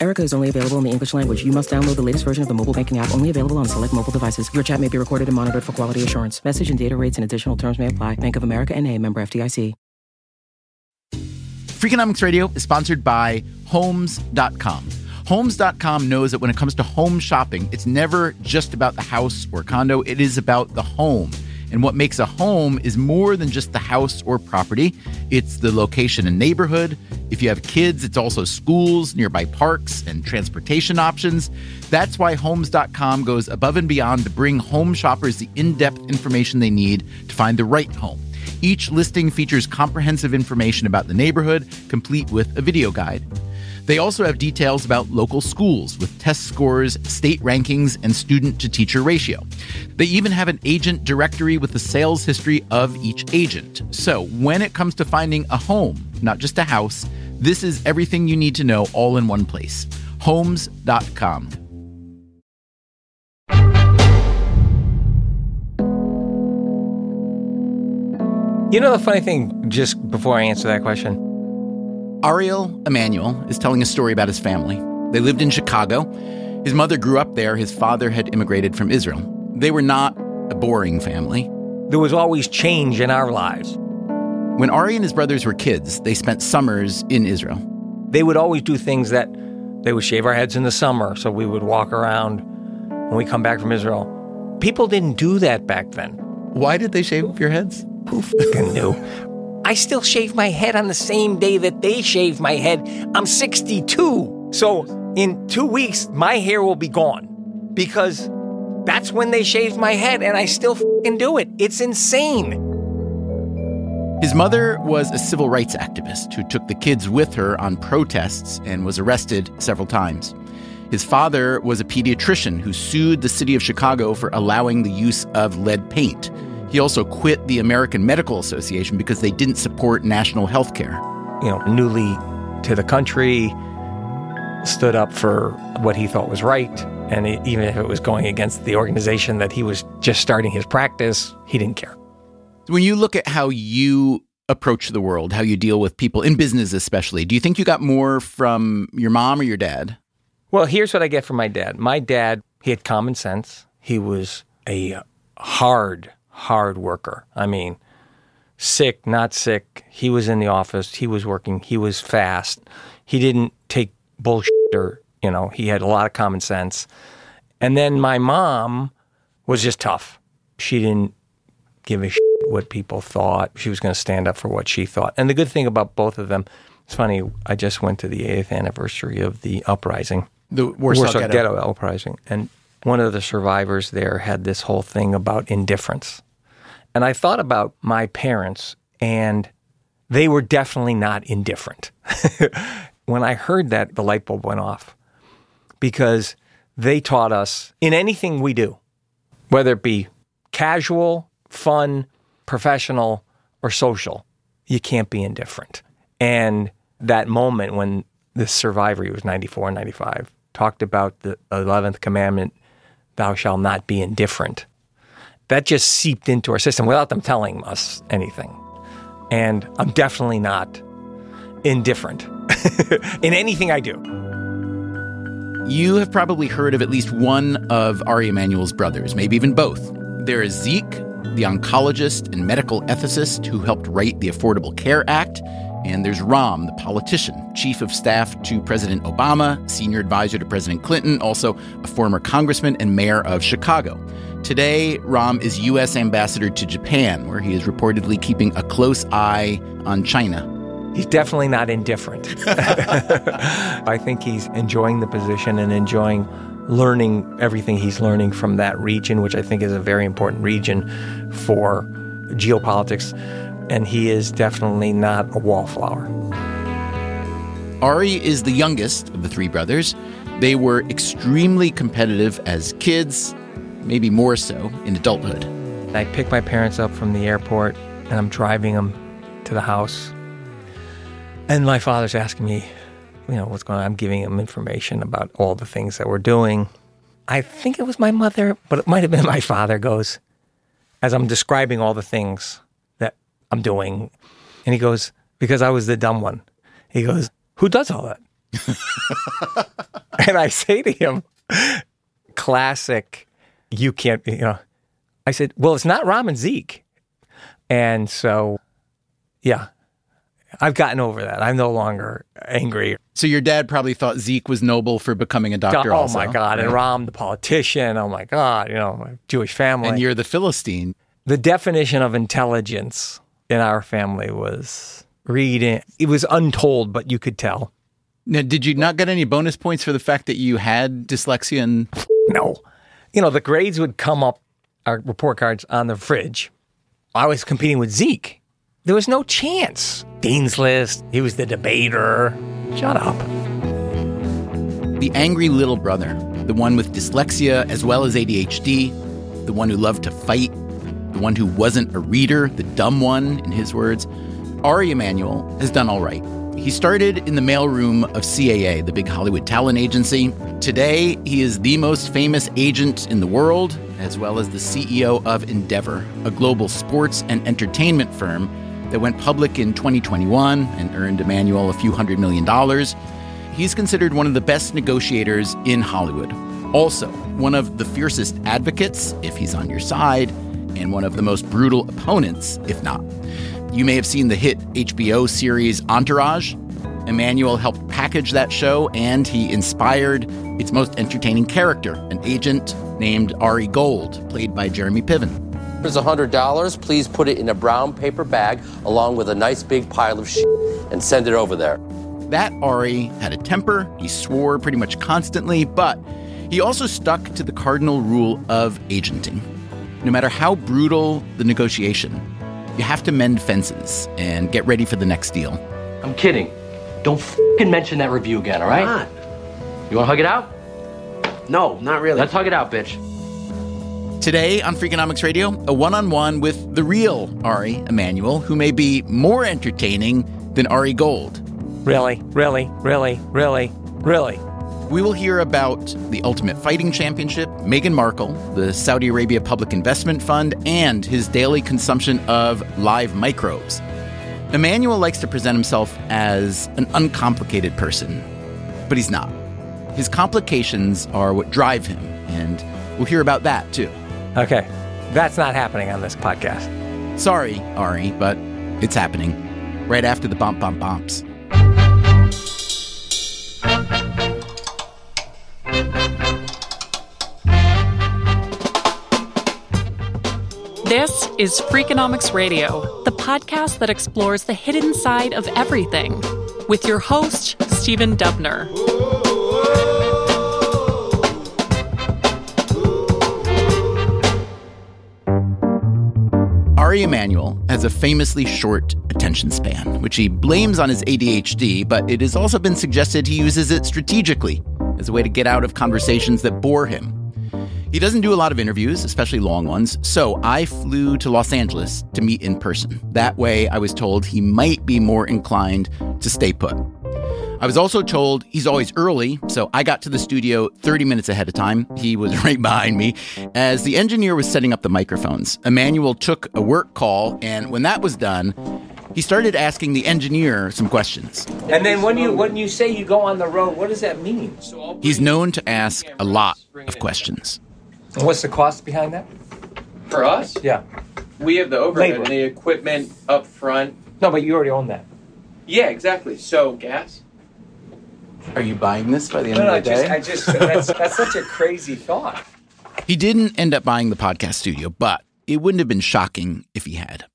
Erica is only available in the English language. You must download the latest version of the mobile banking app, only available on select mobile devices. Your chat may be recorded and monitored for quality assurance. Message and data rates and additional terms may apply. Bank of America and a member FDIC. Freakonomics Radio is sponsored by Homes.com. Homes.com knows that when it comes to home shopping, it's never just about the house or condo, it is about the home. And what makes a home is more than just the house or property. It's the location and neighborhood. If you have kids, it's also schools, nearby parks, and transportation options. That's why Homes.com goes above and beyond to bring home shoppers the in depth information they need to find the right home. Each listing features comprehensive information about the neighborhood, complete with a video guide. They also have details about local schools with test scores, state rankings, and student to teacher ratio. They even have an agent directory with the sales history of each agent. So when it comes to finding a home, not just a house, this is everything you need to know all in one place. Homes.com. You know the funny thing, just before I answer that question? Ariel Emanuel is telling a story about his family. They lived in Chicago. His mother grew up there. His father had immigrated from Israel. They were not a boring family. There was always change in our lives. When Ari and his brothers were kids, they spent summers in Israel. They would always do things that they would shave our heads in the summer, so we would walk around when we come back from Israel. People didn't do that back then. Why did they shave your heads? Who fucking knew? I still shave my head on the same day that they shave my head. I'm 62. So in two weeks, my hair will be gone because that's when they shaved my head and I still fucking do it. It's insane. His mother was a civil rights activist who took the kids with her on protests and was arrested several times. His father was a pediatrician who sued the city of Chicago for allowing the use of lead paint. He also quit the American Medical Association because they didn't support national health care. You know, newly to the country, stood up for what he thought was right. And it, even if it was going against the organization that he was just starting his practice, he didn't care. When you look at how you approach the world, how you deal with people in business, especially, do you think you got more from your mom or your dad? Well, here's what I get from my dad. My dad, he had common sense. He was a hard, hard worker. I mean, sick, not sick. He was in the office. He was working. He was fast. He didn't take bullshit or, you know, he had a lot of common sense. And then my mom was just tough. She didn't give a shit what people thought. She was going to stand up for what she thought. And the good thing about both of them, it's funny, I just went to the 8th anniversary of the uprising. The Warsaw, Warsaw Ghetto. Ghetto uprising. And one of the survivors there had this whole thing about indifference. And I thought about my parents, and they were definitely not indifferent. when I heard that, the light bulb went off because they taught us in anything we do, whether it be casual, fun, professional, or social, you can't be indifferent. And that moment when this survivor, he was 94, and 95, talked about the 11th commandment, thou shalt not be indifferent. That just seeped into our system without them telling us anything. And I'm definitely not indifferent in anything I do. You have probably heard of at least one of Ari Emanuel's brothers, maybe even both. There is Zeke, the oncologist and medical ethicist who helped write the Affordable Care Act. And there's Rahm, the politician, chief of staff to President Obama, senior advisor to President Clinton, also a former congressman and mayor of Chicago. Today, Rahm is U.S. ambassador to Japan, where he is reportedly keeping a close eye on China. He's definitely not indifferent. I think he's enjoying the position and enjoying learning everything he's learning from that region, which I think is a very important region for geopolitics. And he is definitely not a wallflower. Ari is the youngest of the three brothers. They were extremely competitive as kids, maybe more so in adulthood. I pick my parents up from the airport and I'm driving them to the house. And my father's asking me, you know, what's going on. I'm giving him information about all the things that we're doing. I think it was my mother, but it might have been my father goes, as I'm describing all the things that I'm doing. And he goes, because I was the dumb one. He goes, who does all that? and I say to him, classic, you can't, you know, I said, well, it's not Rahm and Zeke. And so, yeah, I've gotten over that. I'm no longer angry. So your dad probably thought Zeke was noble for becoming a doctor. oh also, my God. And? Rahm, the politician. Oh my God. You know, my Jewish family. and you're the Philistine. the definition of intelligence in our family was reading. It was untold, but you could tell. Now, did you not get any bonus points for the fact that you had dyslexia? And No. You know, the grades would come up, our report cards on the fridge. I was competing with Zeke. There was no chance. Dean's List, he was the debater. Shut up. the angry little brother, the one with dyslexia as well as ADHD, the one who loved to fight, the one who wasn't a reader, the dumb one, in his words, Ari Emanuel has done all right. He started in the mailroom of CAA, the big Hollywood talent agency. Today, he is the most famous agent in the world, as well as the CEO of Endeavor, a global sports and entertainment firm that went public in 2021 and earned Emanuel a few hundred million dollars. He's considered one of the best negotiators in Hollywood. Also, one of the fiercest advocates, if he's on your side, and one of the most brutal opponents, if not. You may have seen the hit HBO series Entourage. Emanuel helped package that show, and he inspired its most entertaining character, an agent named Ari Gold, played by Jeremy Piven. Here's a hundred dollars. Please put it in a brown paper bag along with a nice big pile of shit and send it over there. That Ari had a temper, he swore pretty much constantly, but he also stuck to the cardinal rule of agenting. No matter how brutal the negotiation, you have to mend fences and get ready for the next deal. I'm kidding. Don't fing mention that review again, all right? Not. You want to hug it out? No, not really. Let's hug it out, bitch. Today on Freakonomics Radio, a one on one with the real Ari Emanuel, who may be more entertaining than Ari Gold. Really, really, really, really, really. We will hear about the Ultimate Fighting Championship, Meghan Markle, the Saudi Arabia Public Investment Fund, and his daily consumption of live microbes. Emanuel likes to present himself as an uncomplicated person, but he's not. His complications are what drive him, and we'll hear about that too. Okay. That's not happening on this podcast. Sorry, Ari, but it's happening right after the bump bump bumps. This is Freakonomics Radio, the podcast that explores the hidden side of everything, with your host, Stephen Dubner. Ari Emanuel has a famously short attention span, which he blames on his ADHD, but it has also been suggested he uses it strategically as a way to get out of conversations that bore him. He doesn't do a lot of interviews, especially long ones, so I flew to Los Angeles to meet in person. That way, I was told he might be more inclined to stay put. I was also told he's always early, so I got to the studio 30 minutes ahead of time. He was right behind me. As the engineer was setting up the microphones, Emanuel took a work call, and when that was done, he started asking the engineer some questions. And then when you when you say you go on the road, what does that mean? He's known to ask a lot of questions. And what's the cost behind that? For us, Yeah. we have the overhead Labor. and the equipment up front. No, but you already own that. Yeah, exactly. So gas. Are you buying this by the end No, no, of the just, day? I just that's that's such a crazy thought. He didn't end up buying the podcast studio, but it wouldn't have been shocking if he had.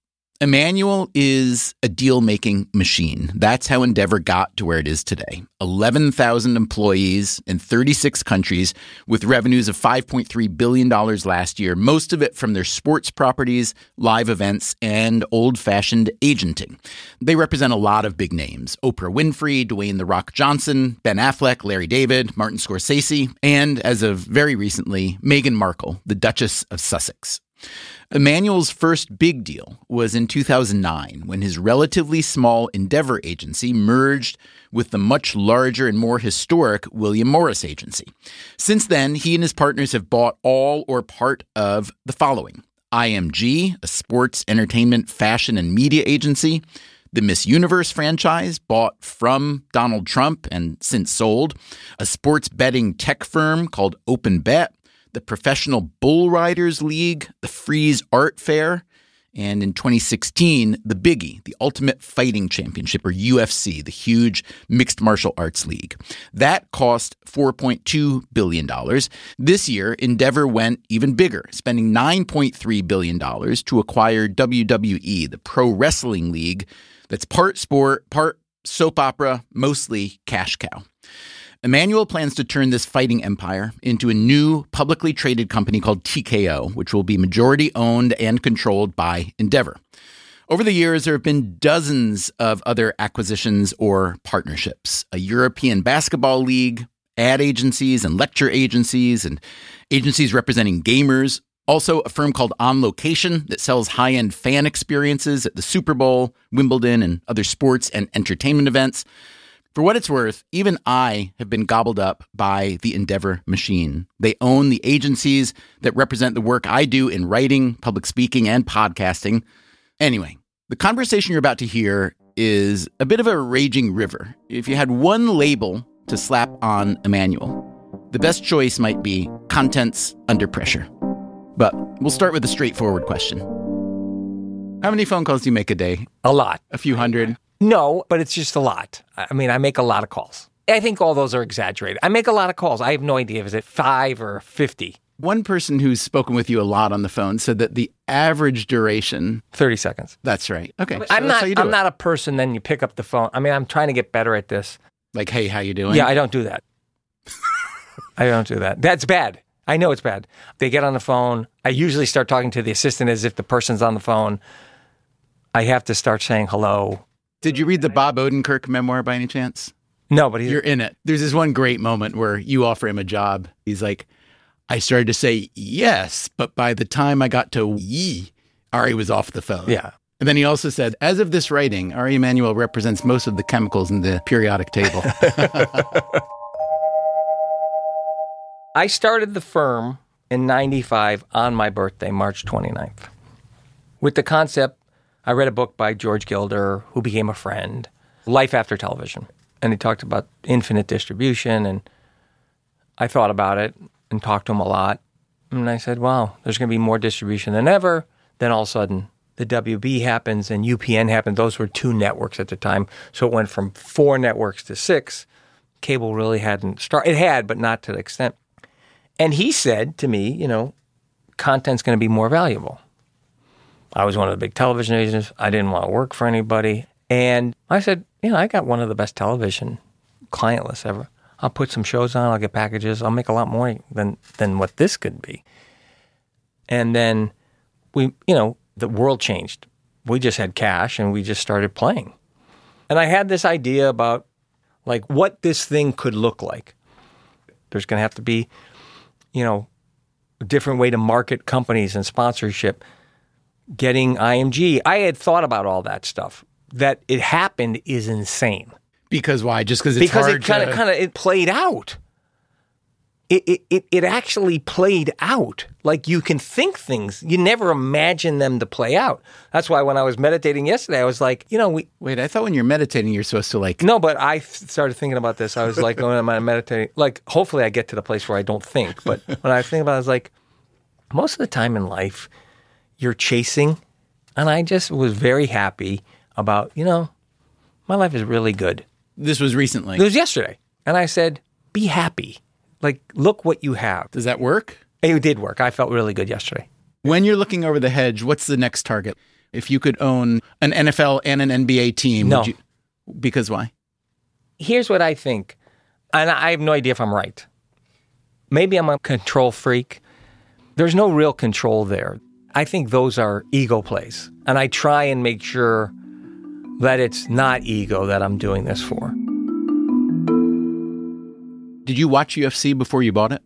Emanuel is a deal making machine. That's how Endeavor got to where it is today 11,000 employees in 36 countries with revenues of $5.3 billion last year, most of it from their sports properties, live events, and old fashioned agenting. They represent a lot of big names Oprah Winfrey, Dwayne The Rock Johnson, Ben Affleck, Larry David, Martin Scorsese, and as of very recently, Meghan Markle, the Duchess of Sussex. Emanuel's first big deal was in 2009 when his relatively small Endeavor agency merged with the much larger and more historic William Morris agency. Since then, he and his partners have bought all or part of the following IMG, a sports, entertainment, fashion, and media agency, the Miss Universe franchise, bought from Donald Trump and since sold, a sports betting tech firm called OpenBet, the Professional Bull Riders League, the Frieze Art Fair, and in 2016, the Biggie, the Ultimate Fighting Championship, or UFC, the huge mixed martial arts league. That cost $4.2 billion. This year, Endeavor went even bigger, spending $9.3 billion to acquire WWE, the pro wrestling league that's part sport, part soap opera, mostly cash cow. Emanuel plans to turn this fighting empire into a new publicly traded company called TKO, which will be majority owned and controlled by Endeavor. Over the years, there have been dozens of other acquisitions or partnerships a European basketball league, ad agencies and lecture agencies, and agencies representing gamers. Also, a firm called On Location that sells high end fan experiences at the Super Bowl, Wimbledon, and other sports and entertainment events. For what it's worth, even I have been gobbled up by the Endeavor machine. They own the agencies that represent the work I do in writing, public speaking, and podcasting. Anyway, the conversation you're about to hear is a bit of a raging river. If you had one label to slap on Emanuel, the best choice might be contents under pressure. But we'll start with a straightforward question. How many phone calls do you make a day? A lot. A few hundred? No, but it's just a lot. I mean, I make a lot of calls. I think all those are exaggerated. I make a lot of calls. I have no idea if it's five or 50. One person who's spoken with you a lot on the phone said that the average duration. 30 seconds. That's right. Okay. so I'm not I'm it. not a person then you pick up the phone. I mean, I'm trying to get better at this. like, hey, how you doing? Yeah, I don't do that. I don't do that. That's bad. I know it's bad. They get on the phone. I usually start talking to the assistant as if the person's on the phone. I have to start saying hello. Did you read the Bob Odenkirk memoir by any chance? No, but he's, You're in it. There's this one great moment where you offer him a job. He's like, I started to say yes, but by the time I got to ye, Ari was off the phone. yeah. And then he also said, as of this writing, Ari Emanuel represents most of the chemicals in the periodic table. I started the firm in 95 on my birthday, March 29th. With the concept, I read a book by George Gilder, who became a friend, Life After Television. And he talked about infinite distribution. And I thought about it and talked to him a lot. And I said, wow, there's going to be more distribution than ever. Then all of a sudden, the WB happens and UPN happened. Those were two networks at the time. So it went from four networks to six. Cable really hadn't started. It had, but not to the extent. And he said to me, you know, content's going to be more valuable. I was one of the big television agents. I didn't want to work for anybody. And I said, you know, I got one of the best television client lists ever. I'll put some shows on, I'll get packages, I'll make a lot more than than what this could be. And then we, you know, the world changed. We just had cash and we just started playing. And I had this idea about like what this thing could look like. There's going to have to be you know, a different way to market companies and sponsorship, getting IMG. I had thought about all that stuff. That it happened is insane because why? Just because it's because it kind of to- kind of it played out. It, it it it actually played out. Like you can think things, you never imagine them to play out. That's why when I was meditating yesterday, I was like, you know, we Wait, I thought when you're meditating, you're supposed to like. no, but I started thinking about this. I was like, when I'm meditating, like, hopefully I get to the place where I don't think. But when I think about it, I was like, most of the time in life, you're chasing. And I just was very happy about, you know, my life is really good. This was recently. It was yesterday. And I said, be happy. Like, look what you have. Does that work? It did work. I felt really good yesterday. When you're looking over the hedge, what's the next target? If you could own an NFL and an NBA team, No. would you? Because why? here's what I think, and I have no idea if I'm right. Maybe I'm a control freak. There's no real control there. I think those are ego plays. And I try and make sure that it's not ego that I'm doing this for. Did you watch UFC before you bought it?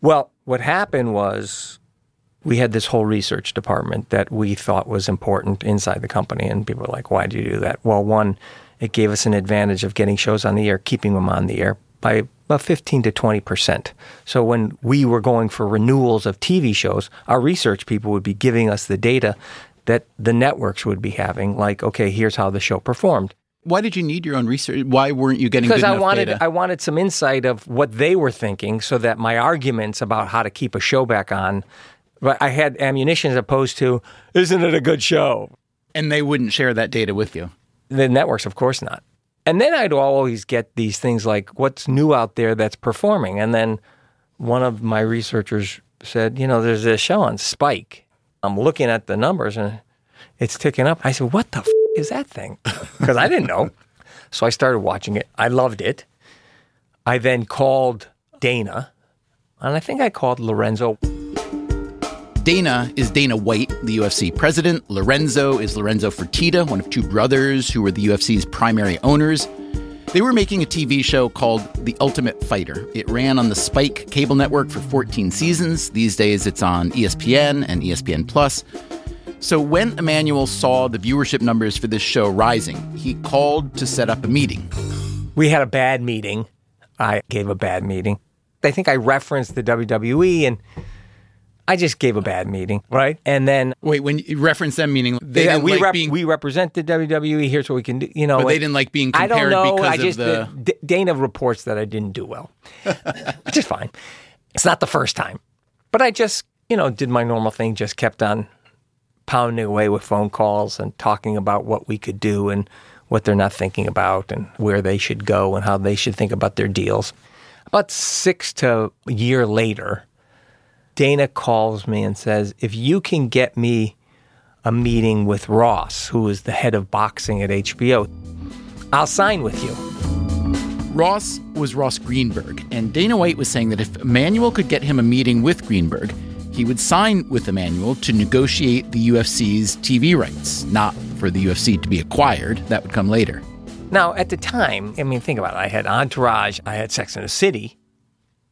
Well, what happened was we had this whole research department that we thought was important inside the company. And people were like, why do you do that? Well, one, it gave us an advantage of getting shows on the air, keeping them on the air by about 15 to 20%. So when we were going for renewals of TV shows, our research people would be giving us the data that the networks would be having, like, okay, here's how the show performed. Why did you need your own research? Why weren't you getting Because I wanted data? I wanted some insight of what they were thinking so that my arguments about how to keep a show back on but I had ammunition as opposed to, isn't it a good show? and they wouldn't share that data with you. The networks, of course not. And then I'd always get these things like, what's new out there that's performing? And then one of my researchers said, you know, there's a show on Spike. I'm looking at the numbers and it's ticking up. I said, what the f- is that thing? Because I didn't know. So I started watching it. I loved it. I then called Dana, and I think I called Lorenzo. Dana is Dana White, the UFC president. Lorenzo is Lorenzo Fertitta, one of two brothers who were the UFC's primary owners. They were making a TV show called The Ultimate Fighter. It ran on the Spike cable network for 14 seasons. These days it's on ESPN and ESPN Plus. So when Emanuel saw the viewership numbers for this show rising, he called to set up a meeting. We had a bad meeting. I gave a bad meeting. I think I referenced the WWE and I just gave a bad meeting, right? And then Wait, when you reference them, meaning they yeah, didn't we like rep- being, we represent the WWE. Here's what we can do. You know, but they didn't like being I compared don't know. because I of just the. D- Dana reports that I didn't do well, which is fine. It's not the first time, but I just you know did my normal thing. Just kept on pounding away with phone calls and talking about what we could do and what they're not thinking about and where they should go and how they should think about their deals. About six to a year later, Dana calls me and says, "If you can get me." a meeting with Ross, who is the head of boxing at HBO. I'll sign with you. Ross was Ross Greenberg, and Dana White was saying that if Emanuel could get him a meeting with Greenberg, he would sign with Emanuel to negotiate the UFC's TV rights, not for the UFC to be acquired. That would come later. Now, at the time, I mean, think about it. I had Entourage, I had Sex and the City.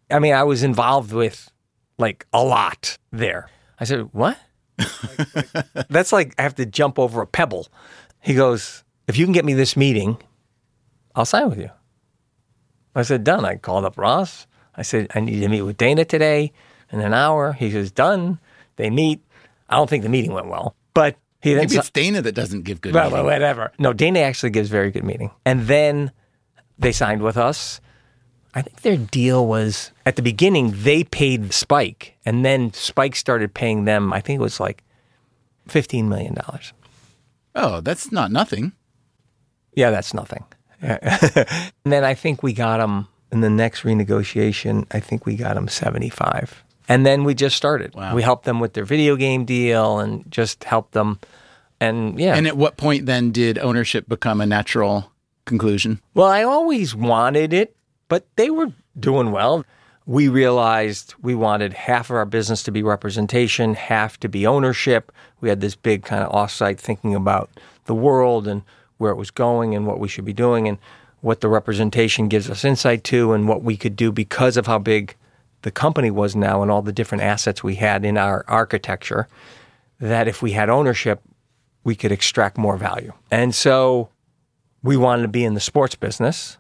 I mean, I was involved with like a lot there. I said, What? Like- like, that's like I have to jump over a pebble. He goes, If you can get me this meeting, I'll sign with you. I said, Done. I called up Ross. I said, I need to meet with Dana today in an hour. He says, Done. They meet. I don't think the meeting went well, but he then Maybe it's Dana that doesn't give good. well, meetings. well, whatever. No, Dana actually gives very good meeting. And then they signed with us. I think their deal was at the beginning they paid Spike, and then Spike started paying them. I think it was like fifteen million dollars. Oh, that's not nothing. Yeah, that's nothing. and then I think we got them in the next renegotiation. I think we got them seventy-five, and then we just started. Wow. We helped them with their video game deal, and just helped them. And yeah, And at what point then did ownership become a natural conclusion? Well, I always wanted it, but they were doing well. We realized we wanted half of our business to be representation, half to be ownership. We had this big kind of offsite thinking about the world and where it was going and what we should be doing and what the representation gives us insight to and what we could do because of how big the company was now and all the different assets we had in our architecture. That if we had ownership, we could extract more value. And so we wanted to be in the sports business.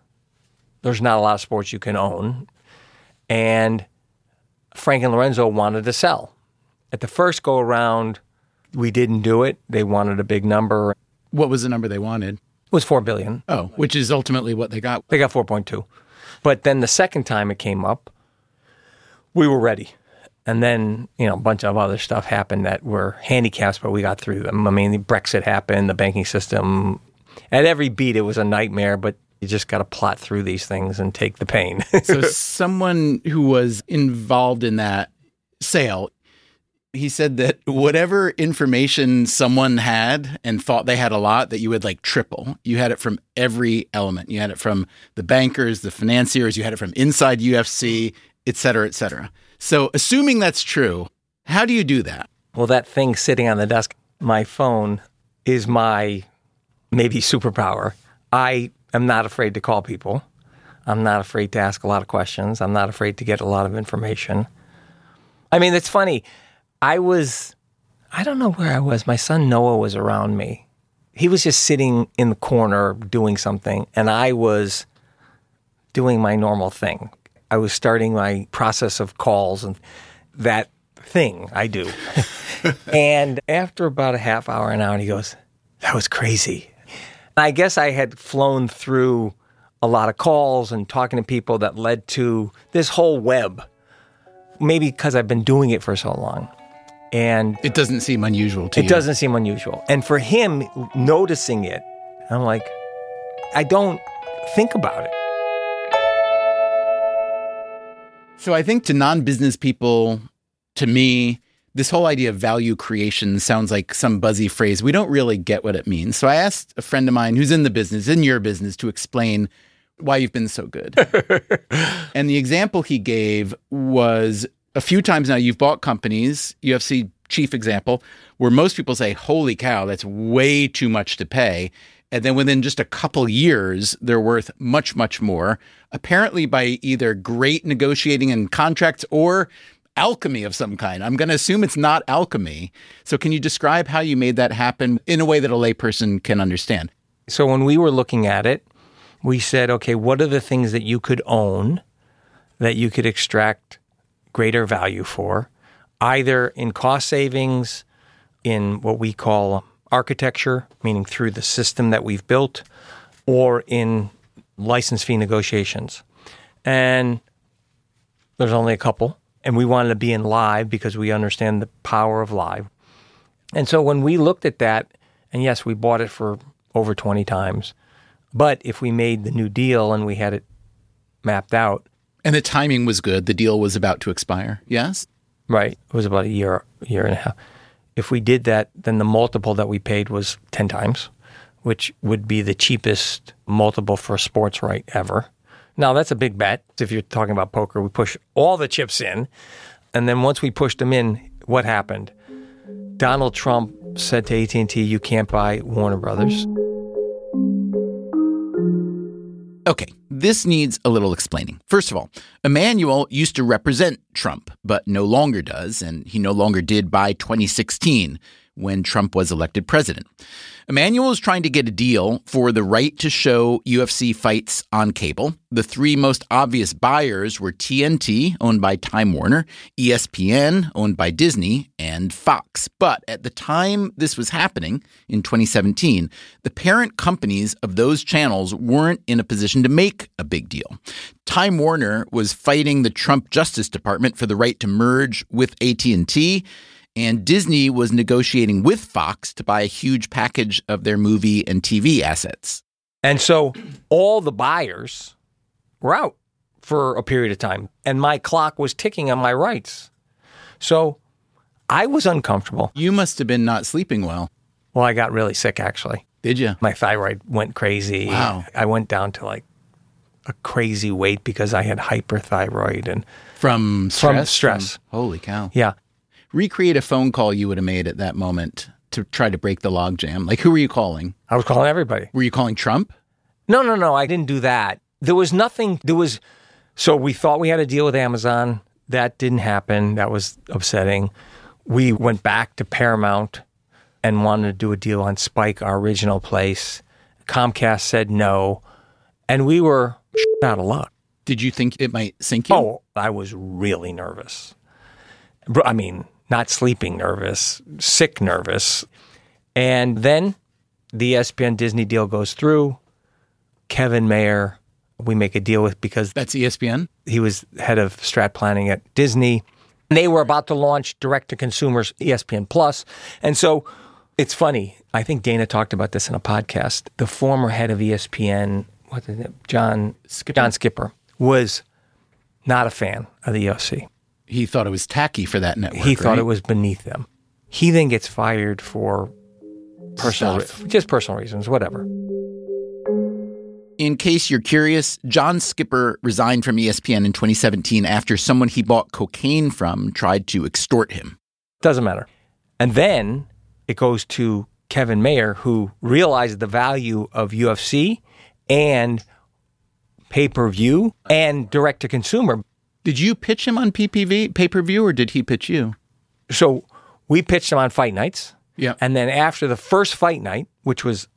There's not a lot of sports you can own. And Frank and Lorenzo wanted to sell. At the first go around, we didn't do it. They wanted a big number. What was the number they wanted? It was 4 billion. Oh, which is ultimately what they got. They got 4.2. But then the second time it came up, we were ready. And then, you know, a bunch of other stuff happened that were handicaps, but we got through them. I mean, the Brexit happened, the banking system. At every beat, it was a nightmare, but you just got to plot through these things and take the pain. So someone who was involved in that sale, he said that whatever information someone had and thought they had a lot, that you would like triple. You had it from every element. You had it from the bankers, the financiers. You had it from inside UFC, et cetera, et cetera. So assuming that's true, how do you do that? Well, that thing sitting on the desk, my phone, is my maybe superpower. I am not afraid to call people. I'm not afraid to ask a lot of questions. I'm not afraid to get a lot of information. I mean, it's funny. I was, I don't know where I was. My son Noah was around me. He was just sitting in the corner doing something, and I was doing my normal thing. I was starting my process of calls and that thing I do. and after about a half hour, an hour, he goes, That was crazy. I guess I had flown through a lot of calls and talking to people that led to this whole web. Maybe because I've been doing it for so long. And It doesn't seem unusual to it you. doesn't seem unusual. And for him, noticing it, I'm like, I don't think about it. So I think to non-business people, to me, this whole idea of value creation sounds like some buzzy phrase. We don't really get what it means. So I asked a friend of mine who's in the business, in your business, to explain why you've been so good. and the example he gave was a few times now you've bought companies, UFC chief example, where most people say, "Holy cow, that's way too much to pay." And then within just a couple years, they're worth much, much more, apparently by either great negotiating and contracts or alchemy of some kind. I'm going to assume it's not alchemy. So, can you describe how you made that happen in a way that a layperson can understand? So when we were looking at it, we said, okay, what are the things that you could own that you could extract greater value for, either in cost savings, in what we call architecture, meaning through the system that we've built, or in license fee negotiations. And there's only a couple. And we wanted to be in live because we understand the power of live. And so when we looked at that, and yes, we bought it for over 20 times, but if we made the new deal and we had it mapped out, And the timing was good. The deal was about to expire. Yes. right, it was about a year, year and a half. If we did that, then the multiple that we paid was 10 times, which would be the cheapest multiple for a sports right ever. Now, that's a big bet. If you're talking about poker, we push all the chips in. And then once we pushed them in, what happened? Donald Trump said to AT&T, you can't buy Warner Brothers. Okay, this needs a little explaining. First of all, Emanuel used to represent Trump, but no longer does, and he no longer did by 2016 when Trump was elected president. Emanuel is trying to get a deal for the right to show UFC fights on cable. The three most obvious buyers were TNT, owned by Time Warner, ESPN, owned by Disney, and Fox. But at the time this was happening in 2017, the parent companies of those channels weren't in a position to make a big deal. Time Warner was fighting the Trump Justice Department for the right to merge with AT&T and Disney was negotiating with Fox to buy a huge package of their movie and TV assets. And so all the buyers were out for a period of time, and my clock was ticking on my rights. So I was uncomfortable. You must have been not sleeping well. Well, I got really sick actually. Did you? My thyroid went crazy. Wow. I went down to like a crazy weight because I had hyperthyroid and From stress? From stress. holy cow. yeah. Recreate a phone call you would have made at that moment to try to break the logjam. Like, who were you calling? I was calling everybody. Were you calling Trump? No, no, no. I didn't do that. There was nothing. There was. So we thought we had a deal with Amazon. That didn't happen. That was upsetting. We went back to Paramount and wanted to do a deal on Spike, our original place. Comcast said no. And we were out of luck. Did you think it might sink you? Oh, I was really nervous. I mean, not sleeping nervous, sick nervous. And then the ESPN Disney deal goes through. Kevin Mayer, we make a deal with because That's ESPN? he was head of strat planning at Disney. And they were about to launch direct to consumers ESPN Plus. And so it's funny. I think Dana talked about this in a podcast. The former head of ESPN, what's his name? John Skipper. John Skipper was not a fan of the UFC. He thought it was tacky for that network. He thought right? it was beneath them. He then gets fired for personal, Stuff. just personal reasons, whatever. In case you're curious, John Skipper resigned from ESPN in 2017 after someone he bought cocaine from tried to extort him. Doesn't matter. And then it goes to Kevin Mayer, who realized the value of UFC and pay per view and direct to consumer. Did you pitch him on PPV pay per view or did he pitch you? So we pitched him on fight nights. Yeah. And then after the first fight night, which was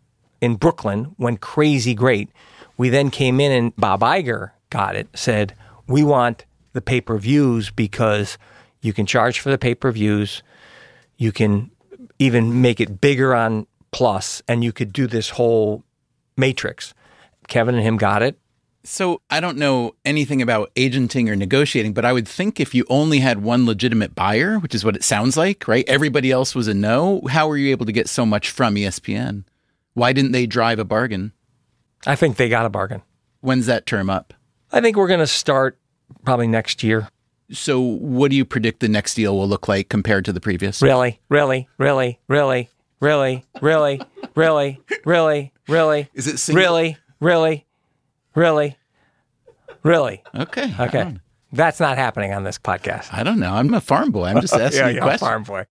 in Brooklyn, went crazy great, we then came in and Bob Iger got it, said, We want the pay per views because you can charge for the pay per views. You can even make it bigger on Plus, and you could do this whole matrix. Kevin and him got it. So I don't know anything about agenting or negotiating, but I would think if you only had one legitimate buyer, which is what it sounds like, right? Everybody else was a no. How were you able to get so much from E ESPN? Why didn't they drive a bargain? I think they got a bargain. When's that term up? I think we're going to start probably next year. So what do you predict the next deal will look like compared to the previous? Really, really, really, really, really, really, really, really, really. Is it single- really, really, really, really? Okay. Okay, that's not happening on this podcast. I don't know. I'm a farm boy. I'm just asking yeah, you yeah, questions. farm boy.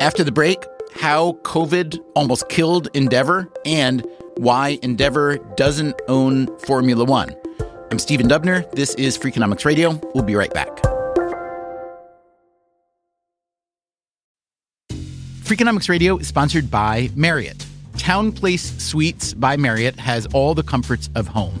After the break, how COVID almost killed Endeavor and why Endeavor doesn't own Formula One. I'm Stephen Dubner. This is Freakonomics Radio. We'll be right back. Freakonomics Radio is sponsored by Marriott. TownePlace Suites by Marriott has all the comforts of home.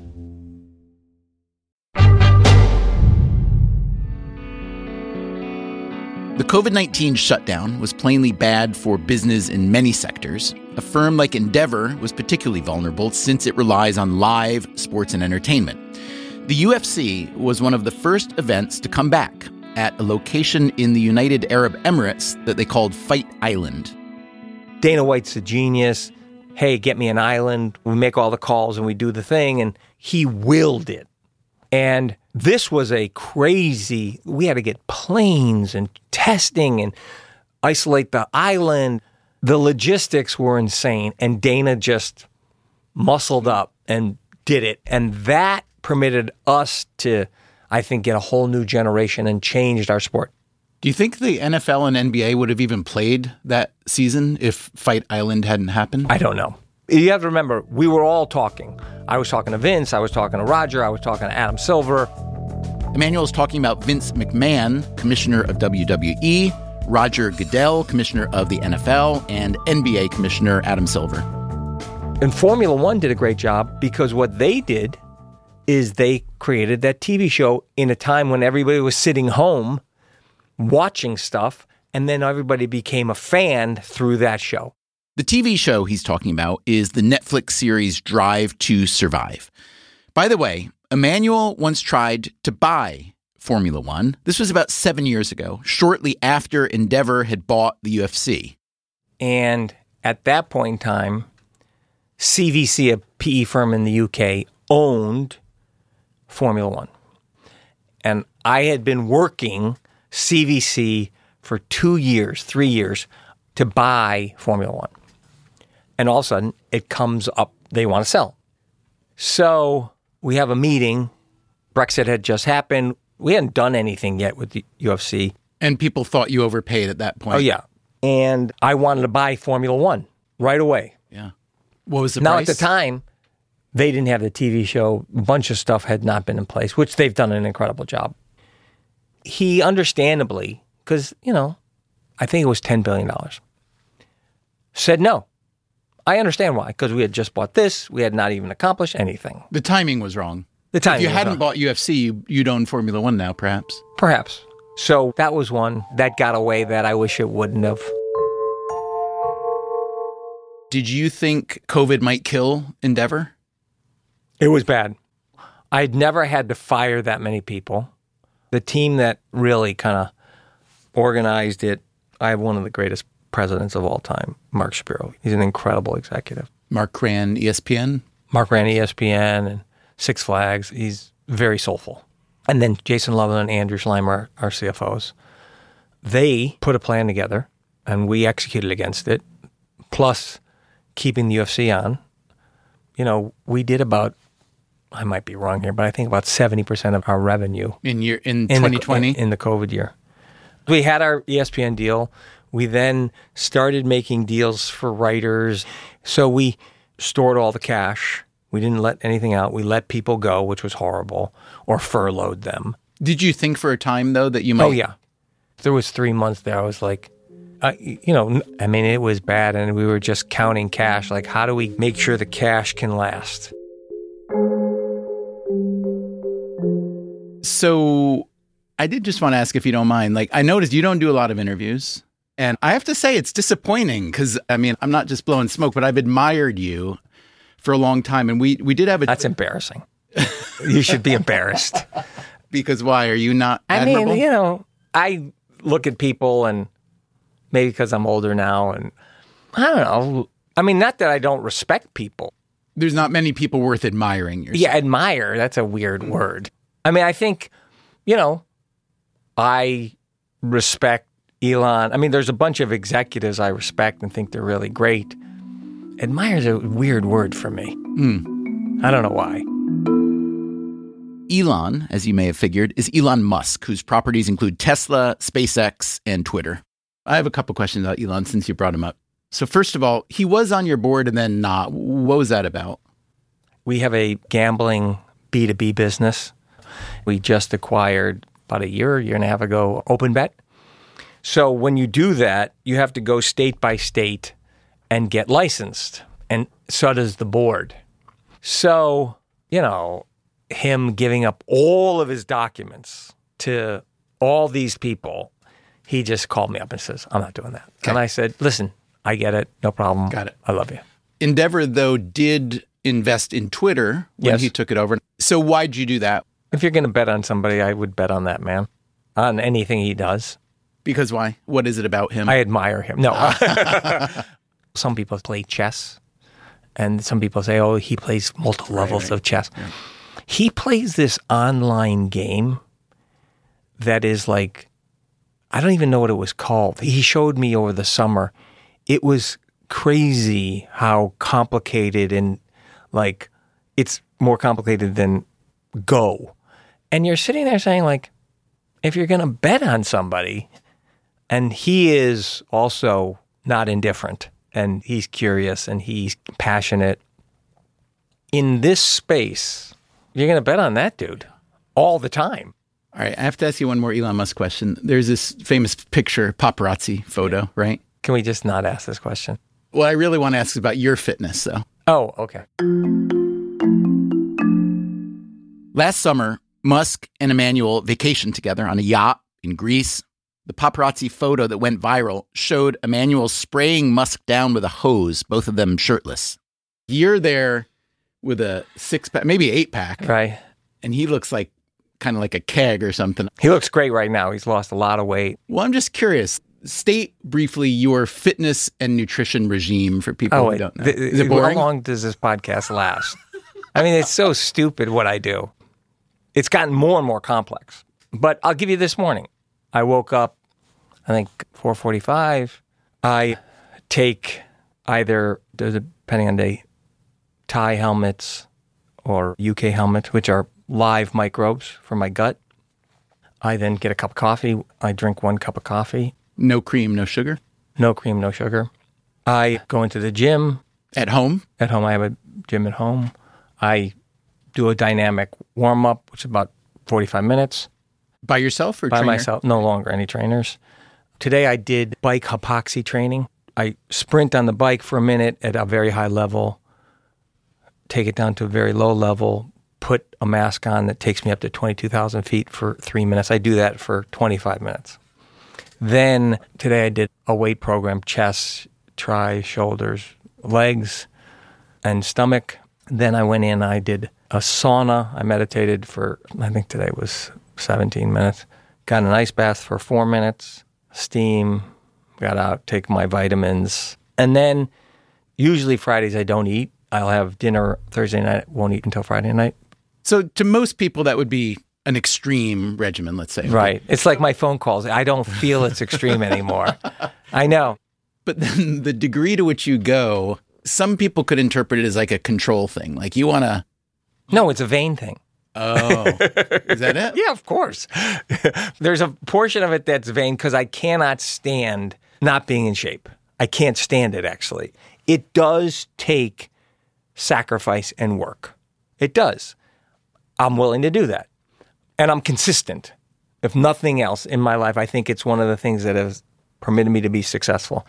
The COVID 19 shutdown was plainly bad for business in many sectors. A firm like Endeavor was particularly vulnerable since it relies on live sports and entertainment. The UFC was one of the first events to come back at a location in the United Arab Emirates that they called Fight Island. Dana White's a genius. Hey, get me an island. We make all the calls and we do the thing. And he willed it. And this was a crazy, we had to get planes and testing and isolate the island. The logistics were insane. And Dana just muscled up and did it. And that permitted us to, I think, get a whole new generation and changed our sport. Do you think the NFL and NBA would have even played that season if Fight Island hadn't happened? I don't know. You have to remember, we were all talking. I was talking to Vince, I was talking to Roger, I was talking to Adam Silver. Emanuel is talking about Vince McMahon, commissioner of WWE, Roger Goodell, commissioner of the NFL, and NBA commissioner Adam Silver. And Formula One did a great job because what they did is they created that TV show in a time when everybody was sitting home watching stuff, and then everybody became a fan through that show. The TV show he's talking about is the Netflix series Drive to Survive. By the way, Emanuel once tried to buy Formula One. This was about seven years ago, shortly after Endeavor had bought the UFC. And at that point in time, CVC, a PE firm in the UK, owned Formula One. And I had been working CVC for two years, three years to buy Formula One. And all of a sudden, it comes up, they want to sell. So we have a meeting. Brexit had just happened. We hadn't done anything yet with the UFC. And people thought you overpaid at that point. Oh, yeah. and I wanted to buy Formula One right away. Yeah. What was the now price? at the time, they didn't have the TV show. A bunch of stuff had not been in place, which they've done an incredible job. He understandably, because you know, I think it was ten billion dollars, said no. I understand why, because we had just bought this. We had not even accomplished anything. The timing was wrong. The timing If you hadn't wrong. bought UFC, you, you'd own Formula One now, perhaps. Perhaps. So that was one that got away that I wish it wouldn't have. Did you think COVID might kill Endeavor? It was bad. I'd never had to fire that many people. The team that really kind of organized it, I have one of the greatest presidents of all time, Mark Shapiro. He's an incredible executive. Mark ran ESPN. Mark ran ESPN and Six Flags. He's very soulful. And then Jason Lublin and Andrew Schleimer, our CFOs, they put a plan together and we executed against it, plus keeping the UFC on. You know, we did about, I might be wrong here, but I think about 70% of our revenue in year in, the- 2020. in, in the COVID year. We had our ESPN deal. We then started making deals for writers. So we stored all the cash. We didn't let anything out. We let people go, which was horrible, or furloughed them. Did you think for a time though that you oh, might? Oh yeah, there was three months there. I was like, you know, I mean, it was bad, and we were just counting cash. Like, how do we make sure the cash can last? So I did just want to ask if you don't mind. Like I noticed you don't do a lot of interviews. And I have to say it's disappointing because I mean I'm not just blowing smoke, but I've admired you for a long time. And we we did have a That's embarrassing. you should be embarrassed. because why are you not I admirable? mean, you know, I look at people and maybe because I'm older now and I don't know. I mean, not that I don't respect people. There's not many people worth admiring yourself. Yeah, admire, that's a weird word. I mean, I think, you know, I respect Elon. I mean, there's a bunch of executives I respect and think they're really great. Admire is a weird word for me. Hmm. I don't know why. Elon, as you may have figured, is Elon Musk, whose properties include Tesla, SpaceX, and Twitter. I have a couple questions about Elon since you brought him up. So first of all, he was on your board and then not. What was that about? We have a gambling B2B business. We just acquired about a year, year and a half ago, OpenBet. So when you do that, you have to go state by state and get licensed. And so does the board. So, you know, him giving up all of his documents to all these people, he just called me up and says, I'm not doing that. And I said, listen, I get it. No problem. Got it. I love you. Endeavor, though, did invest in Twitter when Yes. he took it over. So why'd you do that? If you're going to bet on somebody, I would bet on that man, on anything he does. Because why? What is it about him? I admire him. No. Ah. some people play chess, and some people say, oh, he plays multiple levels of chess. He plays this online game that is like, I don't even know what it was called. He showed me over the summer. It was crazy how complicated and like it's more complicated than Go. And you're sitting there saying, like, if you're going to bet on somebody, and he is also not indifferent and he's curious and he's passionate in this space, you're going to bet on that dude all the time. All right, I have to ask you one more Elon Musk question. There's this famous picture, paparazzi photo, right? Can we just not ask this question? What I really want to ask is about your fitness, though. Oh, okay. Last summer, Musk and Emanuel vacationed together on a yacht in Greece. The paparazzi photo that went viral showed Emanuel spraying Musk down with a hose, both of them shirtless. You're there with a six pack, maybe eight pack, Right. and he looks like kind of like a keg or something. He looks great right now. He's lost a lot of weight. Well, I'm just curious. State briefly your fitness and nutrition regime for people Oh, who don't know. Th- Is it boring? How long does this podcast last? I mean, it's so stupid what I do. It's gotten more and more complex. But I'll give you this morning. I woke up, I think 4:45. I take either depending on day Thai helminths or UK helminths, which are live microbes for my gut. I then get a cup of coffee. I drink one cup of coffee. No cream, no sugar. no cream, no sugar. I go into the gym At home? at home. I have a gym at home. I do a dynamic warm up, which is about 45 minutes By yourself or by trainer? myself. No longer any trainers. Today I did bike hypoxia training. I sprint on the bike for a minute at a very high level, take it down to a very low level, put a mask on that takes me up to 22,000 feet for three minutes. I do that for 25 minutes. Then today I did a weight program chest, try, shoulders, legs, and stomach. Then I went in, I did a sauna. I meditated for, I think today was 17 minutes. Got an ice bath for four minutes, steam, got out, take my vitamins. And then usually Fridays I don't eat. I'll have dinner Thursday night, won't eat until Friday night. So to most people, that would be an extreme regimen, let's say. Right. It's like my phone calls. I don't feel it's extreme anymore. I know. But then the degree to which you go, some people could interpret it as like a control thing. Like you want to, No, it's a vain thing. Oh, is that it? Yeah, of course. There's a portion of it that's vain because I cannot stand not being in shape. I can't stand it, actually. It does take sacrifice and work. It does. I'm willing to do that. And I'm consistent. If nothing else in my life, I think it's one of the things that has permitted me to be successful.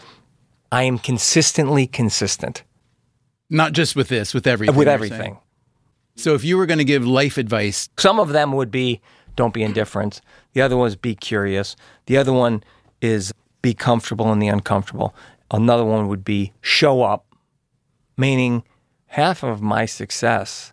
I am consistently consistent Not just with this, with everything. with everything. So if you were going to give life advice, Some of them would be don't be indifferent. The other one is be curious. The other one is be comfortable in the uncomfortable. Another one would be show up, meaning half of my success,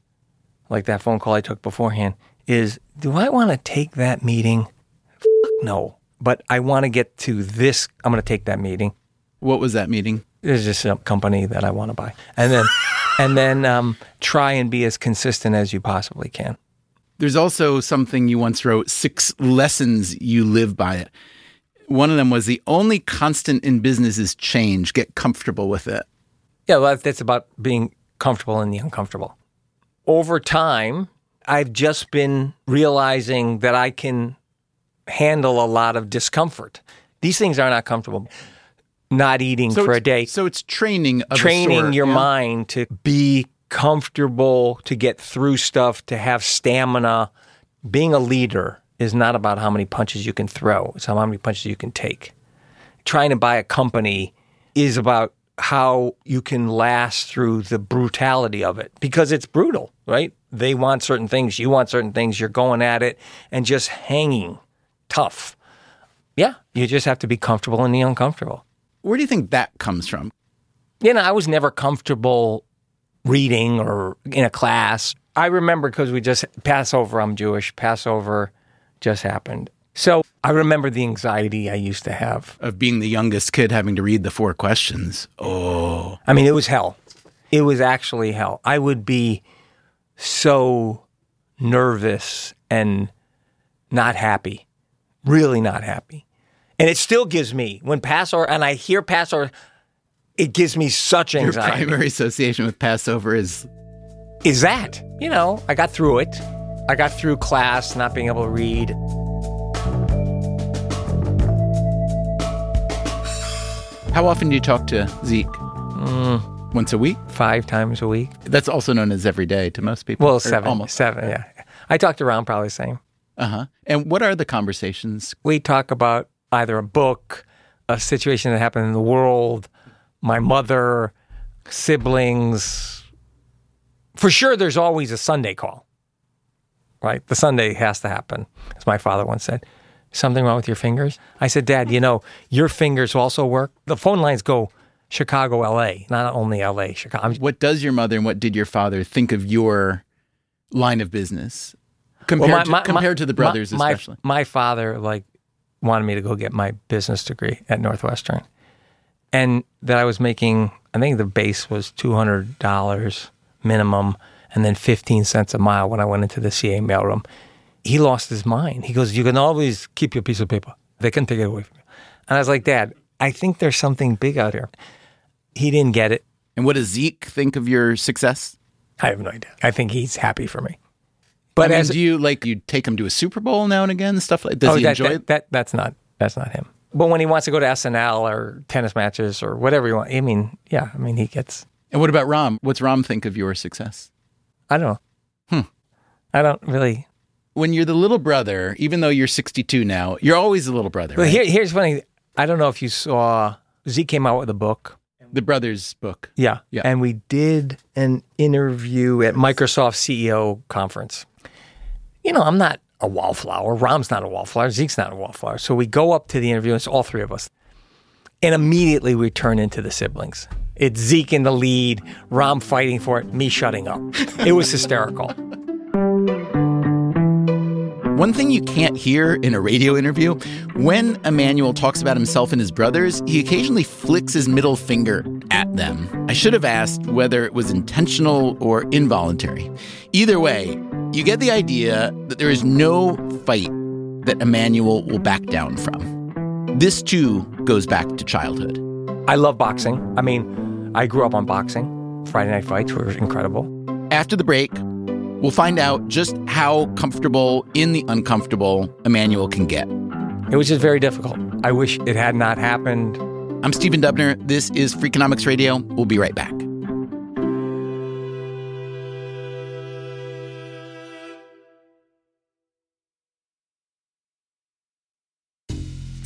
like that phone call I took beforehand, is do I want to take that meeting? F- no. But I want to get to this. I'm going to take that meeting. what was that meeting? There's just a company that I want to buy. And then, and then um, try and be as consistent as you possibly can. There's also something you once wrote six lessons you live by it. One of them was the only constant in business is change. Get comfortable with it. Yeah, well, that's about being comfortable in the uncomfortable. Over time, I've just been realizing that I can handle a lot of discomfort. These things are not comfortable. Not eating for a day, So it's training of training sort, your yeah? mind to be comfortable, to get through stuff, to have stamina. Being a leader is not about how many punches you can throw, it's how many punches you can take. Trying to buy a company is about how you can last through the brutality of it because it's brutal, right? They want certain things, you want certain things, you're going at it and just hanging tough. Yeah, you just have to be comfortable in the uncomfortable Where do you think that comes from? you know, I was never comfortable reading or in a class. I remember because we just Passover, I'm Jewish, Passover just happened. So I remember the anxiety I used to have. Of being the youngest kid having to read the four questions. Oh, I mean, it was hell. It was actually hell. I would be so nervous and not happy, really not happy. And it still gives me, when Passover, and I hear Passover, it gives me such anxiety. your primary association with Passover is is that. You know, I got through it. I got through class, not being able to read. how often do you talk to Zeke? Mm. Once a week? Five times a week. That's also known as every day to most people. Well, seven. Almost. Seven, yeah. I talked around probably the same. Uh huh. And what are the conversations? We talk about either a book, a situation that happened in the world, my mother, siblings. For sure, there's always a Sunday call, right? The Sunday has to happen, as my father once said. Something wrong with your fingers? I said, Dad, you know, your fingers also work. The phone lines go Chicago, LA, not only LA, Chicago. What does your mother and what did your father think of your line of business compared, Well, to, compared to the brothers, my, especially? My father like wanted me to go get my business degree at Northwestern, and that I was making. I think the base was two hundred dollars minimum, and then fifteen cents a mile when I went into the CA mailroom. He lost his mind. He goes, "You can always keep your piece of paper. They can take it away from you." And I was like, "Dad, I think there's something big out here." He didn't get it. and what does Zeke think of your success? I have no idea. I think he's happy for me. But I mean, as do you like you take him to a Super Bowl now and again, and stuff like? Does oh, he that, enjoy that, it? that? That's not. That's not him. But when he wants to go to SNL or tennis matches or whatever he wants, I mean, yeah, I mean, he gets. And what about Rahm? What's Rahm think of your success? I don't know. Hmm. I don't really. When you're the little brother, even though you're 62 now, you're always the little brother. Well, right? here, here's funny. I don't know if you saw Zeke came out with a book. the brothers book. Yeah. Yeah. And we did an interview at Microsoft CEO conference. You know, I'm not a wallflower. Rahm's not a wallflower. Zeke's not a wallflower. So we go up to the interview, and it's all three of us. And immediately we turn into the siblings. It's Zeke in the lead, Rahm fighting for it, me shutting up. It was hysterical. One thing you can't hear in a radio interview, when Emanuel talks about himself and his brothers, he occasionally flicks his middle finger at them. I should have asked whether it was intentional or involuntary. Either way, you get the idea that there is no fight that Emanuel will back down from. This too goes back to childhood. I love boxing. I mean, I grew up on boxing. Friday night fights were incredible. After the break, we'll find out just how comfortable in the uncomfortable Emanuel can get. It was just very difficult. I wish it had not happened. I'm Stephen Dubner. This is Freakonomics Radio. We'll be right back.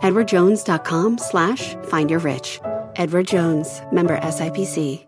EdwardJones.com slash find your rich. Edward Jones, member SIPC.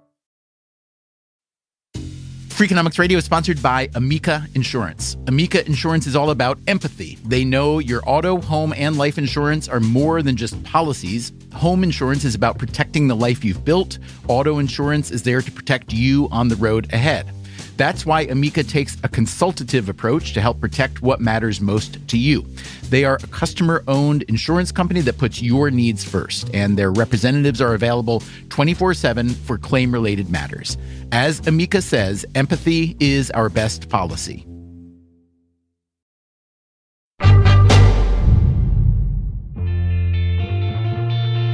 Freakonomics Radio is sponsored by Amica Insurance. Amica Insurance is all about empathy. They know your auto, home, and life insurance are more than just policies. Home insurance is about protecting the life you've built. Auto insurance is there to protect you on the road ahead. That's why Amica takes a consultative approach to help protect what matters most to you. They are a customer owned insurance company that puts your needs first, and their representatives are available 24 7 for claim related matters. As Amica says, empathy is our best policy.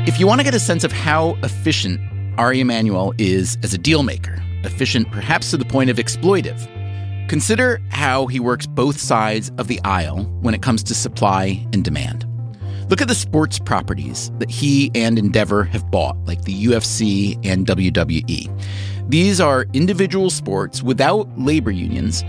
If you want to get a sense of how efficient Ari Emanuel is as a deal maker, efficient perhaps to the point of exploitive, consider how he works both sides of the aisle when it comes to supply and demand. Look at the sports properties that he and Endeavor have bought, like the UFC and WWE. These are individual sports without labor unions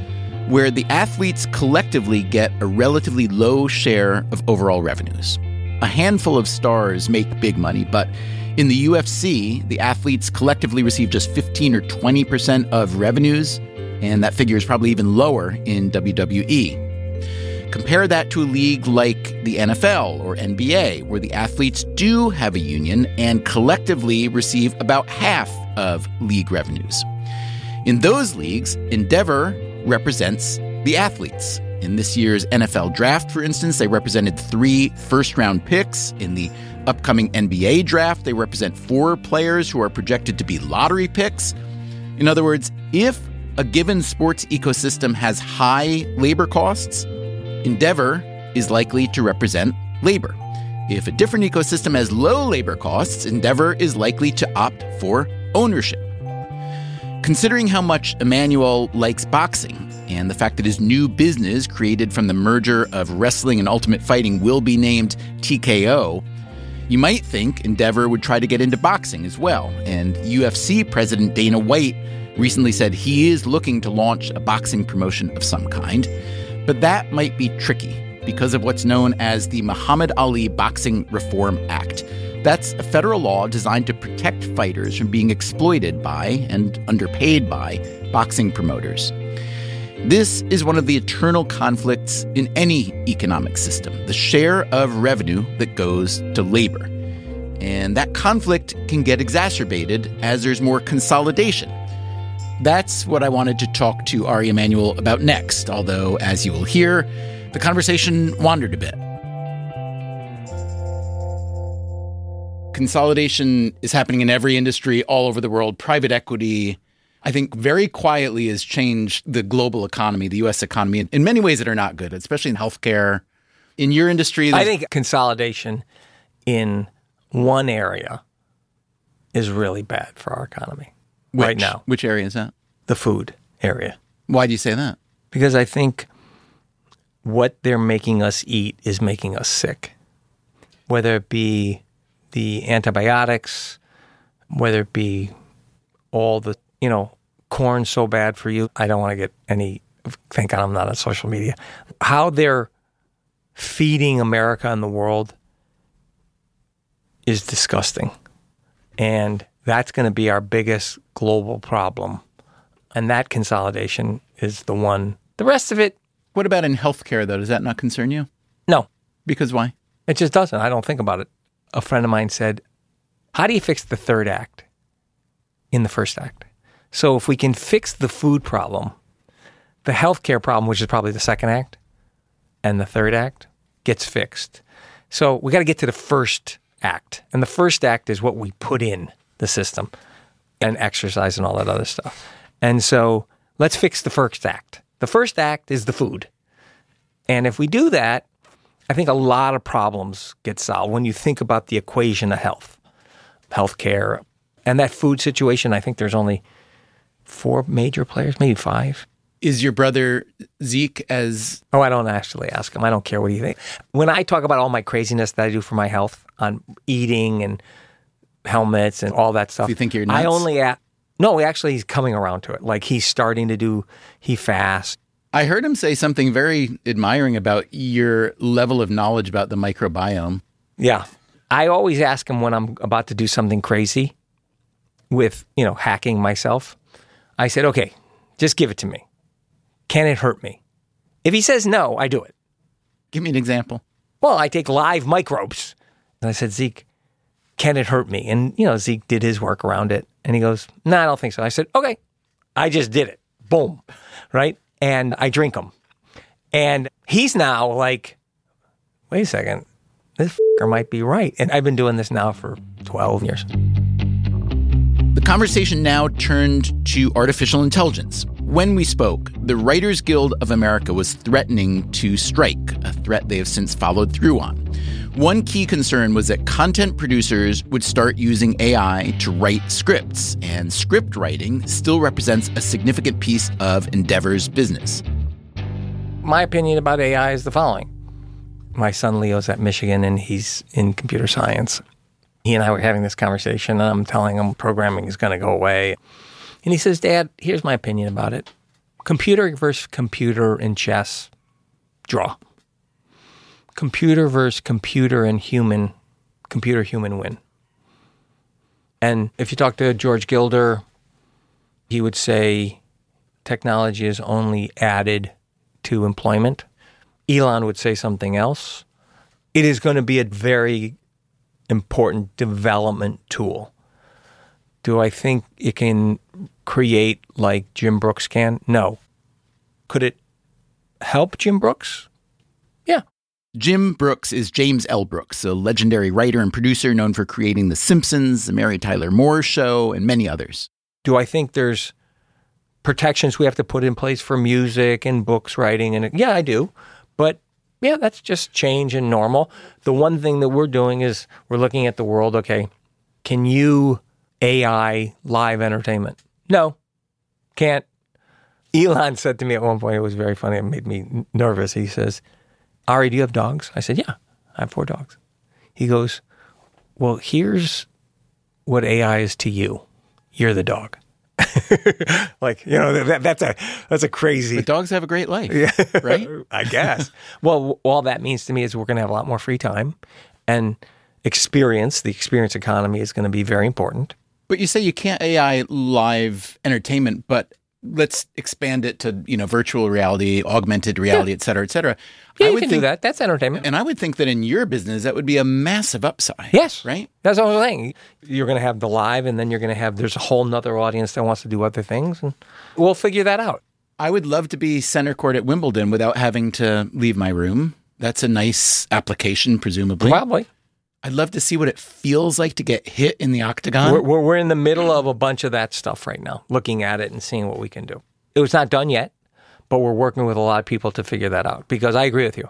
where the athletes collectively get a relatively low share of overall revenues. A handful of stars make big money, but in the UFC, the athletes collectively receive just 15 or 20% of revenues, and that figure is probably even lower in WWE. Compare that to a league like the NFL or NBA, where the athletes do have a union and collectively receive about half of league revenues. In those leagues, Endeavor represents the athletes. In this year's NFL draft, for instance, they represented three first round picks. In the upcoming NBA draft, they represent four players who are projected to be lottery picks. In other words, if a given sports ecosystem has high labor costs, Endeavor is likely to represent labor. If a different ecosystem has low labor costs, Endeavor is likely to opt for ownership. Considering how much Emanuel likes boxing and the fact that his new business, created from the merger of wrestling and ultimate fighting, will be named TKO, you might think Endeavor would try to get into boxing as well. And UFC President Dana White recently said he is looking to launch a boxing promotion of some kind. But that might be tricky because of what's known as the Muhammad Ali Boxing Reform Act, That's a federal law designed to protect fighters from being exploited by and underpaid by boxing promoters. This is one of the eternal conflicts in any economic system the share of revenue that goes to labor. And that conflict can get exacerbated as there's more consolidation. That's what I wanted to talk to Ari Emanuel about next, although, as you will hear, the conversation wandered a bit. Consolidation is happening in every industry all over the world. Private equity, I think, very quietly has changed the global economy, the US economy, in many ways that are not good, especially in healthcare. In your industry, I think consolidation in one area is really bad for our economy which, right now. Which area is that? The food area. Why do you say that? Because I think what they're making us eat is making us sick. Whether it be the antibiotics, whether it be all the, you know, corn so bad for you. I don't want to get any, thank God I'm not on social media. How they're feeding America and the world is disgusting. And that's going to be our biggest global problem. And that consolidation is the one. The rest of it. What about in healthcare, though? Does that not concern you? No. Because why? It just doesn't. I don't think about it a friend of mine said, How do you fix the third act in the first act? So if we can fix the food problem, the healthcare problem, which is probably the second act, and the third act gets fixed. So we got to get to the first act. And the first act is what we put in the system and exercise and all that other stuff. And so let's fix the first act. The first act is the food. And if we do that, I think a lot of problems get solved when you think about the equation of health, healthcare, and that food situation. I think there's only four major players, maybe five. Is your brother Zeke as? Oh, I don't actually ask him. I don't care what he thinks. When I talk about all my craziness that I do for my health on eating and helminths and all that stuff, Do you think you're nuts? I only at no. Actually, he's coming around to it. Like he's starting to do. He fasts. I heard him say something very admiring about your level of knowledge about the microbiome. Yeah. I always ask him when I'm about to do something crazy with, you know, hacking myself. I said, okay, just give it to me. Can it hurt me? If he says no, I do it. Give me an example. Well, I take live microbes. And I said, Zeke, can it hurt me? And, you know, Zeke did his work around it. And he goes, no, nah, I don't think so. I said, okay, I just did it. Boom. Right? and I drink them. And he's now like, wait a second, this fucker might be right. And I've been doing this now for 12 years. The conversation now turned to artificial intelligence. When we spoke, the Writers Guild of America was threatening to strike, a threat they have since followed through on. One key concern was that content producers would start using AI to write scripts, and script writing still represents a significant piece of Endeavor's business. My opinion about AI is the following. My son Leo's at Michigan and he's in computer science. He and I were having this conversation, and I'm telling him programming is going to go away. And he says, Dad, here's my opinion about it computer versus computer in chess, draw computer versus computer and human, computer human win. And if you talk to George Gilder, he would say technology is only added to employment. Elon would say something else. It is going to be a very important development tool. Do I think it can create like Jim Brooks can? No. Could it help Jim Brooks? Yeah. Jim Brooks is James L. Brooks, a legendary writer and producer known for creating The Simpsons, The Mary Tyler Moore Show, and many others. Do I think there's protections we have to put in place for music and books writing? And yeah, I do. Yeah, that's just change and normal. The one thing that we're doing is we're looking at the world. Okay, can you AI live entertainment? No, can't. Elon said to me at one point, it was very funny. It made me nervous. He says, Ari, do you have dogs? I said, Yeah, I have four dogs. He goes, Well, here's what AI is to you. You're the dog. like you know that, that's a that's a crazy. But dogs have a great life, yeah, right? I guess. well, all that means to me is we're going to have a lot more free time, and experience, the experience economy is going to be very important. But you say you can't AI live entertainment, but let's expand it to you know virtual reality, augmented reality, et cetera, et cetera. Yeah, I you would can think, do that. That's entertainment. and I would think that in your business that would be a massive upside. Yes. right. That's what I'm saying. You're going to have the live, and then you're going to have, there's a whole nother audience that wants to do other things, and we'll figure that out. I would love to be center court at Wimbledon without having to leave my room. That's a nice application, presumably. Probably. I'd love to see what it feels like to get hit in the octagon. We're, we're, we're in the middle of a bunch of that stuff right now, looking at it and seeing what we can do. It was not done yet, but we're working with a lot of people to figure that out because I agree with you.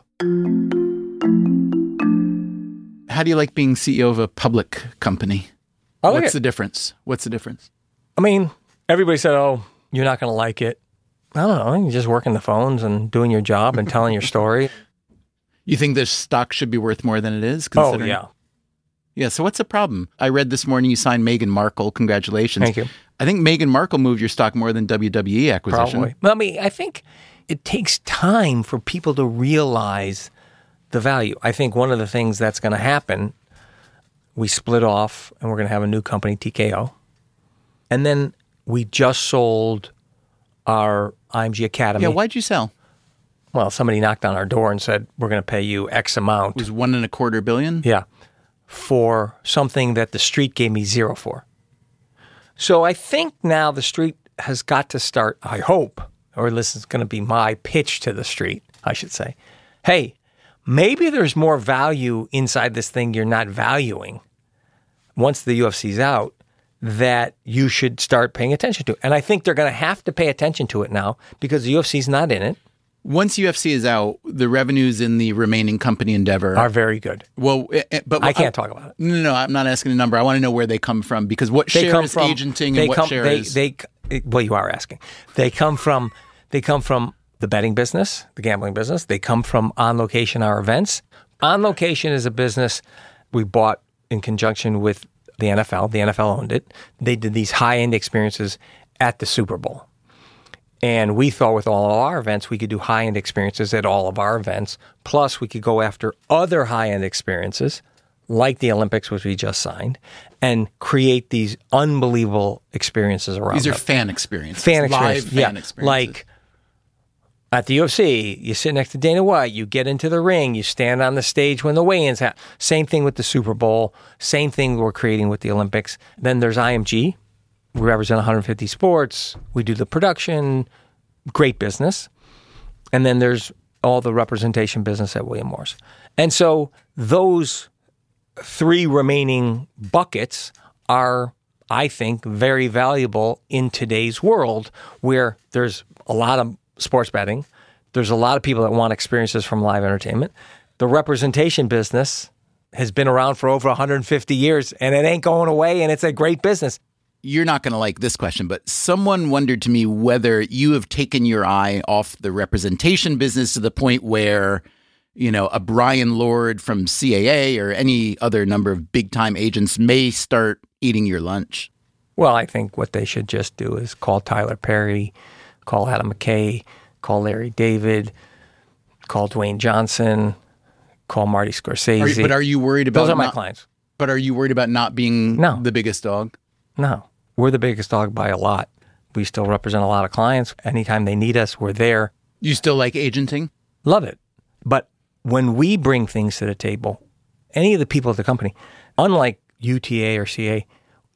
How do you like being CEO of a public company? Like What's it. the difference? What's the difference? I mean, everybody said, oh, you're not going to like it. I don't know. You're just working the phones and doing your job and telling your story. You think this stock should be worth more than it is? oh, yeah. Yeah. So what's the problem? I read this morning you signed Meghan Markle. Congratulations. Thank you. I think Meghan Markle moved your stock more than WWE acquisition. Probably. Well, I mean, I think it takes time for people to realize the value. I think one of the things that's going to happen, we split off and we're going to have a new company, TKO. And then we just sold our IMG Academy. Yeah. Why'd you sell? Well, somebody knocked on our door and said, we're going to pay you X amount. It was one and a quarter billion. Yeah. For something that the street gave me zero for. So I think now the street has got to start, I hope, or this is going to be my pitch to the street, I should say. Hey, maybe there's more value inside this thing you're not valuing once the UFC's out that you should start paying attention to. And I think they're going to have to pay attention to it now because the UFC's not in it. Once UFC is out, the revenues in the remaining company Endeavor Are very good. well, eh, eh, but I can't talk about it. No, no, I'm not asking a number. I want to know where they come from because what they share come is from agenting and what come, share they, is they well you are asking they come from they come from the betting business the gambling business they come from on location our events on location is a business we bought in conjunction with the NFL the NFL owned it they did these high end experiences at the Super Bowl and we thought with all of our events we could do high end experiences at all of our events plus we could go after other high end experiences like the Olympics, which we just signed, and create these unbelievable experiences around. these are them. fan experiences, fan live experiences, fan experiences. Like at the UFC, you sit next to Dana White, you get into the ring, you stand on the stage when the weigh-ins happen. Same thing with the Super Bowl. Same thing we're creating with the Olympics. Then there's IMG. We represent 150 sports. We do the production. Great business. And then there's all the representation business at William Morris. And so those three remaining buckets are, I think, very valuable in today's world where there's a lot of sports betting. There's a lot of people that want experiences from live entertainment. The representation business has been around for over 150 years and it ain't going away and it's a great business. You're not going to like this question, but someone wondered to me whether you have taken your eye off the representation business to the point where, you know, a Bryan Lourd from CAA or any other number of big time agents may start eating your lunch. Well, I think what they should just do is call Tyler Perry, call Adam McKay, call Larry David, call Dwayne Johnson, call Marty Are Scorsese. you, but are you worried about Those are my not- clients. But are you worried about not being No. the biggest dog? No, we're the biggest dog by a lot. We still represent a lot of clients. Anytime they need us, we're there. You still like agenting? Love it. But when we bring things to the table, any of the people at the company, unlike UTA or CA,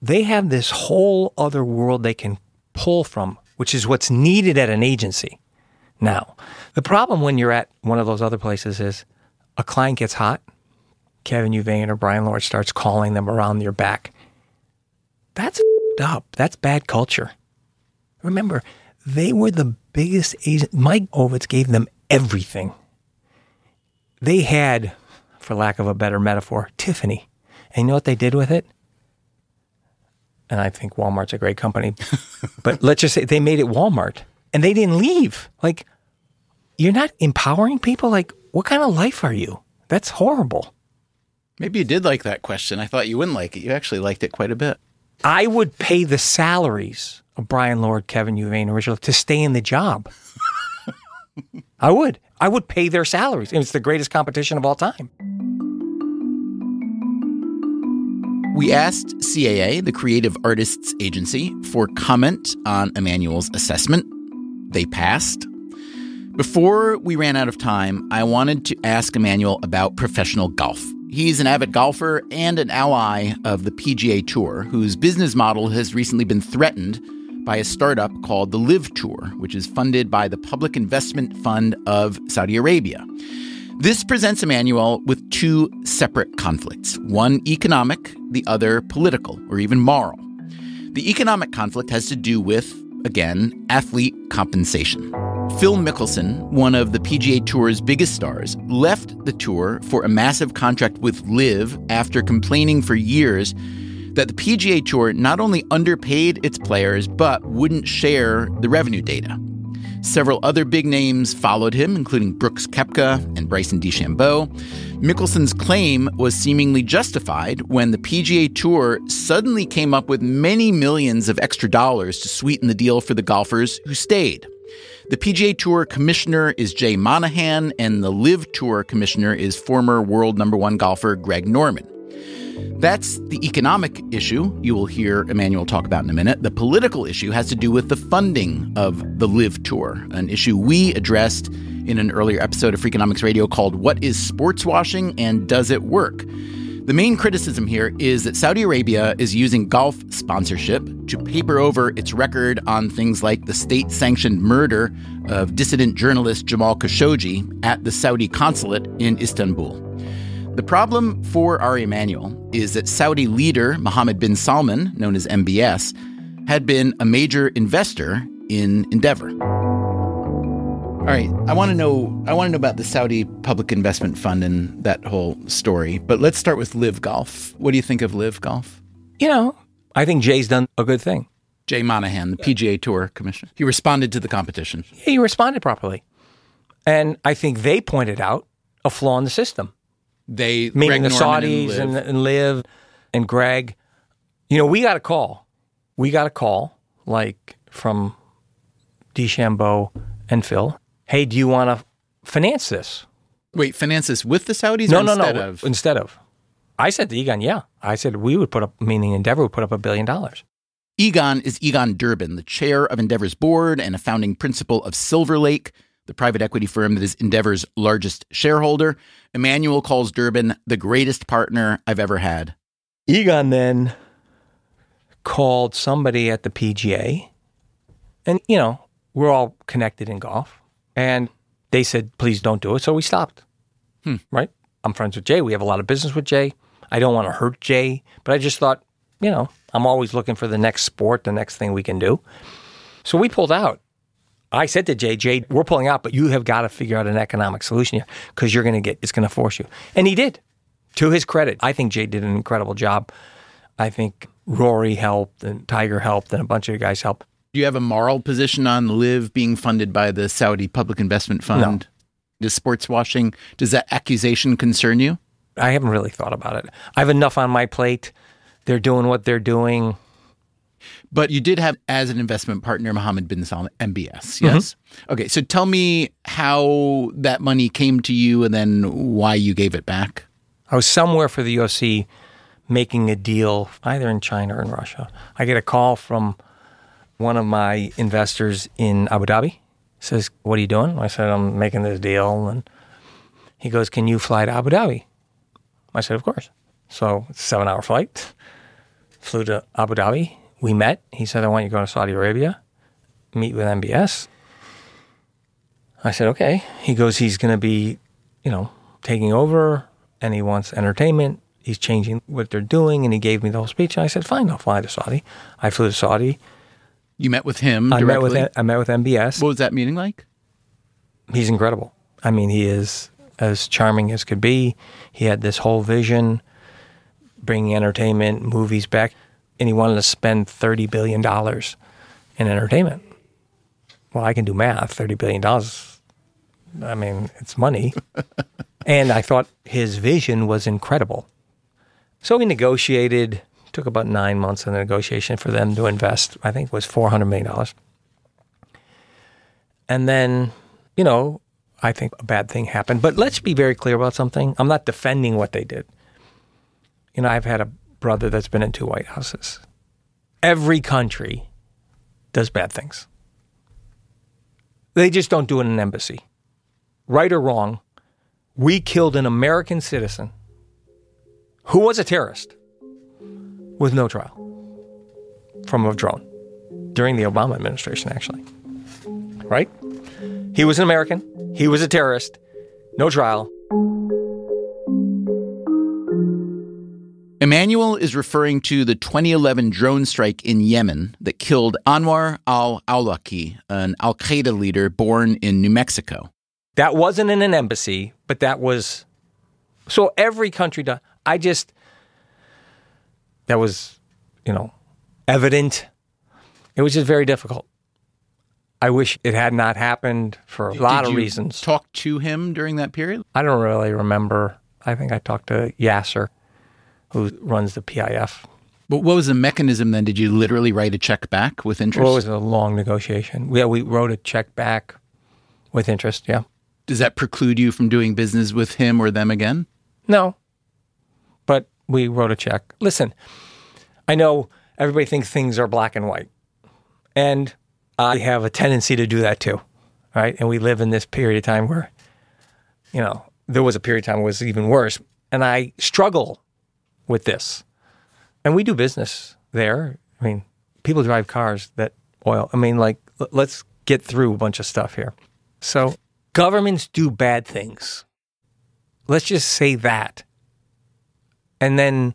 they have this whole other world they can pull from, which is what's needed at an agency. Now, the problem when you're at one of those other places is a client gets hot, Kevin Huvane or Bryan Lourd starts calling them around your back. That's f***ed up. That's bad culture. Remember, they were the biggest agent. Mike Ovitz gave them everything. They had, for lack of a better metaphor, Tiffany. And you know what they did with it? And I think Walmart's a great company. but let's just say they made it Walmart and they didn't leave. Like, you're not empowering people? Like, what kind of life are you? That's horrible. Maybe you did like that question. I thought you wouldn't like it. You actually liked it quite a bit. I would pay the salaries of Bryan Lourd, Kevin Huvane, originally to stay in the job. I would. I would pay their salaries. And it's the greatest competition of all time. We asked CAA, the Creative Artists Agency, for comment on Emanuel's assessment. They passed. Before we ran out of time, I wanted to ask Emanuel about professional golf. He's an avid golfer and an ally of the PGA Tour, whose business model has recently been threatened by a startup called the LIV Tour, which is funded by the Public Investment Fund of Saudi Arabia. This presents Emanuel with two separate conflicts one economic, the other political, or even moral. The economic conflict has to do with, again, athlete compensation. Phil Mickelson, one of the PGA Tour's biggest stars, left the tour for a massive contract with LIV after complaining for years that the PGA Tour not only underpaid its players, but wouldn't share the revenue data. Several other big names followed him, including Brooks Koepka and Bryson DeChambeau. Mickelson's claim was seemingly justified when the PGA Tour suddenly came up with many millions of extra dollars to sweeten the deal for the golfers who stayed. The PGA Tour commissioner is Jay Monahan, and the LIV Tour commissioner is former world number one golfer Greg Norman. That's the economic issue you will hear Emanuel talk about in a minute. The political issue has to do with the funding of the LIV Tour, an issue we addressed in an earlier episode of Freakonomics Radio called What is Sports Washing and Does It Work? The main criticism here is that Saudi Arabia is using golf sponsorship to paper over its record on things like the state sanctioned murder of dissident journalist Jamal Khashoggi at the Saudi consulate in Istanbul. The problem for Ari Emanuel is that Saudi leader Mohammed bin Salman, known as MBS, had been a major investor in Endeavor. All right, I want to know I want to know about the Saudi Public Investment Fund and that whole story. But let's start with LIV Golf. What do you think of LIV Golf? You know, I think Jay's done a good thing. Jay Monahan, the PGA Tour commissioner. He responded to the competition. He responded properly. And I think they pointed out a flaw in the system. They meaning Greg the Norman Saudis and and, LIV. and LIV and Greg. You know, we got a call. We got a call like from DeChambeau and Phil. Hey, do you want to finance this? Wait, finance this with the Saudis? no, no, instead no. Of? Instead of. I said to Egon, yeah. I said we would put up, meaning Endeavor would put up a billion dollars. Egon is Egon Durban, the chair of Endeavor's board and a founding principal of Silver Lake, the private equity firm that is Endeavor's largest shareholder. Emanuel calls Durban the greatest partner I've ever had. Egon then called somebody at the PGA, and you know we're all connected in golf, and they said, "Please don't do it." So we stopped. Hmm. Right? I'm friends with Jay. We have a lot of business with Jay. I don't want to hurt Jay, but I just thought, you know, I'm always looking for the next sport, the next thing we can do. So we pulled out. I said to Jay, Jay, we're pulling out, but you have got to figure out an economic solution here because you're going to get, it's going to force you. And he did. To his credit, I think Jay did an incredible job. I think Rory helped and Tiger helped and a bunch of guys helped. Do you have a moral position on LIV being funded by the Saudi Public Investment Fund? Does sports washing, does that accusation concern you? I haven't really thought about it. I have enough on my plate. They're doing what they're doing. But you did have as an investment partner Mohammed bin Salman, MBS, mm-hmm. yes? Okay, so tell me how that money came to you and then why you gave it back. I was somewhere for the UFC making a deal, either in China or in Russia. I get a call from one of my investors in Abu Dhabi. Says, "What are you doing?" I said, "I'm making this deal." And he goes, "Can you fly to Abu Dhabi?" I said, "Of course." So it's a seven-hour flight. Flew to Abu Dhabi. We met. He said, "I want you to go to Saudi Arabia, meet with MBS." I said, "Okay." He goes, "He's going to be, you know, taking over, and he wants entertainment. He's changing what they're doing." And he gave me the whole speech. And I said, "Fine, I'll fly to Saudi." I flew to Saudi. You met with him I met with? I met with MBS. What was that meeting like? He's incredible. I mean, he is as charming as could be. He had this whole vision, bringing entertainment, movies back, and he wanted to spend thirty billion dollars in entertainment. Well, I can do math. Thirty billion dollars. I mean, it's money. and I thought his vision was incredible. So we negotiated. Took about nine months in the negotiation for them to invest. I think it was four hundred million dollars. And then, you know, I think a bad thing happened. But let's be very clear about something. I'm not defending what they did. You know, I've had a brother that's been in two White Houses. Every country does bad things. They just don't do it in an embassy. Right or wrong, we killed an American citizen who was a terrorist with no trial from a drone during the Obama administration, actually. Right? He was an American, he was a terrorist, no trial. Emanuel is referring to the 2011 drone strike in Yemen that killed Anwar al Awlaki, an Al Qaeda leader born in New Mexico. That wasn't in an embassy, but that was. So every country does. I just. That was, you know, evident. It was just very difficult. I wish it had not happened for a lot Did of you reasons. Talk to him during that period? I don't really remember. I think I talked to Yasser, who runs the PIF. But what was the mechanism then? Did you literally write a check back with interest? Well, it was a long negotiation. Yeah, we wrote a check back with interest. Yeah. Does that preclude you from doing business with him or them again? No. But we wrote a check. Listen, I know everybody thinks things are black and white. And I have a tendency to do that too. Right. And we live in this period of time where, you know, there was a period of time was even worse. And I struggle with this. And we do business there. I mean, people drive cars that oil. I mean, like, let's get through a bunch of stuff here. So, governments do bad things. Let's just say that. And then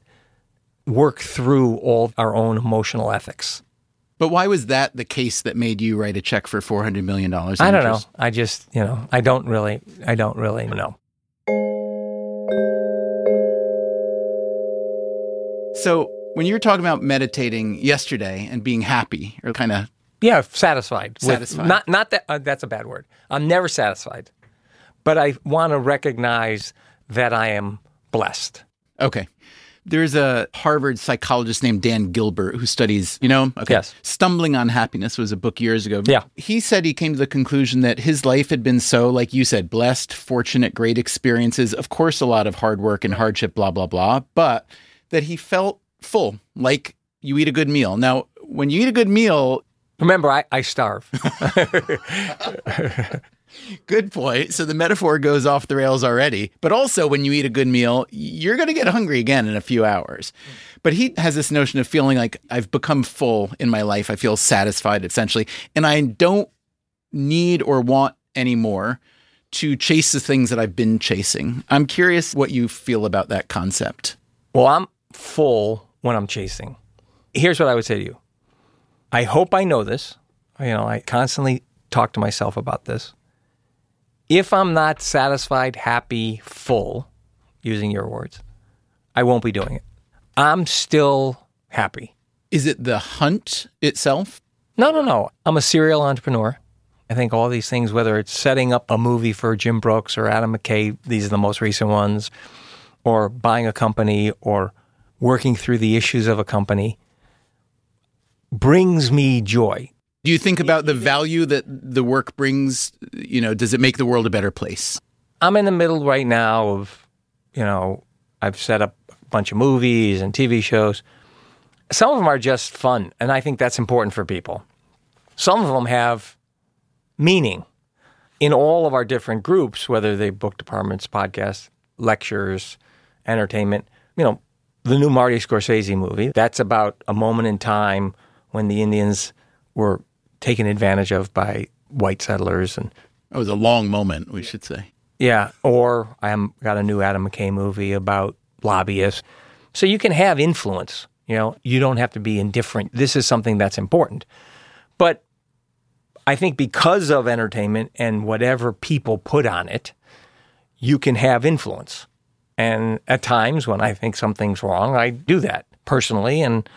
work through all our own emotional ethics. But why was that the case that made you write a check for $400 million? I don't know. I just, you know, I don't really, I don't really know. So when you were talking about meditating yesterday and being happy or kind of Yeah, satisfied. Satisfied. not, not that, uh, that's a bad word. I'm never satisfied. But I want to recognize that I am blessed. Okay. There's a Harvard psychologist named Dan Gilbert who studies, you know, okay. Yes. Stumbling on Happiness was a book years ago. Yeah. He said he came to the conclusion that his life had been so, like you said, blessed, fortunate, great experiences. Of course, a lot of hard work and hardship, blah, blah, blah, but that he felt full, like you eat a good meal. Now, when you eat a good meal, Remember, I, I starve. Good point. So the metaphor goes off the rails already. But also, when you eat a good meal, you're going to get hungry again in a few hours. But he has this notion of feeling like I've become full in my life. I feel satisfied, essentially. And I don't need or want anymore to chase the things that I've been chasing. I'm curious what you feel about that concept. Well, I'm full when I'm chasing. Here's what I would say to you. I hope I know this. You know, I constantly talk to myself about this. If I'm not satisfied, happy, full, using your words, I won't be doing it. I'm still happy. Is it the hunt itself? No, no, no. I'm a serial entrepreneur. I think all these things, whether it's setting up a movie for Jim Brooks or Adam McKay, these are the most recent ones, or buying a company or working through the issues of a company, brings me joy. Do you think about the value that the work brings? You know, does it make the world a better place? I'm in the middle right now of, you know, I've set up a bunch of movies and TV shows. Some of them are just fun, and I think that's important for people. Some of them have meaning in all of our different groups, whether they book departments, podcasts, lectures, entertainment. You know, the new Marty Scorsese movie, that's about a moment in time when the Indians were taken advantage of by white settlers and It was a long moment, we should say. yeah, or I got a new Adam McKay movie about lobbyists. So you can have influence. You know, you don't have to be indifferent. This is something that's important. But I think because of entertainment and whatever people put on it, you can have influence. And at times when I think something's wrong, I do that personally and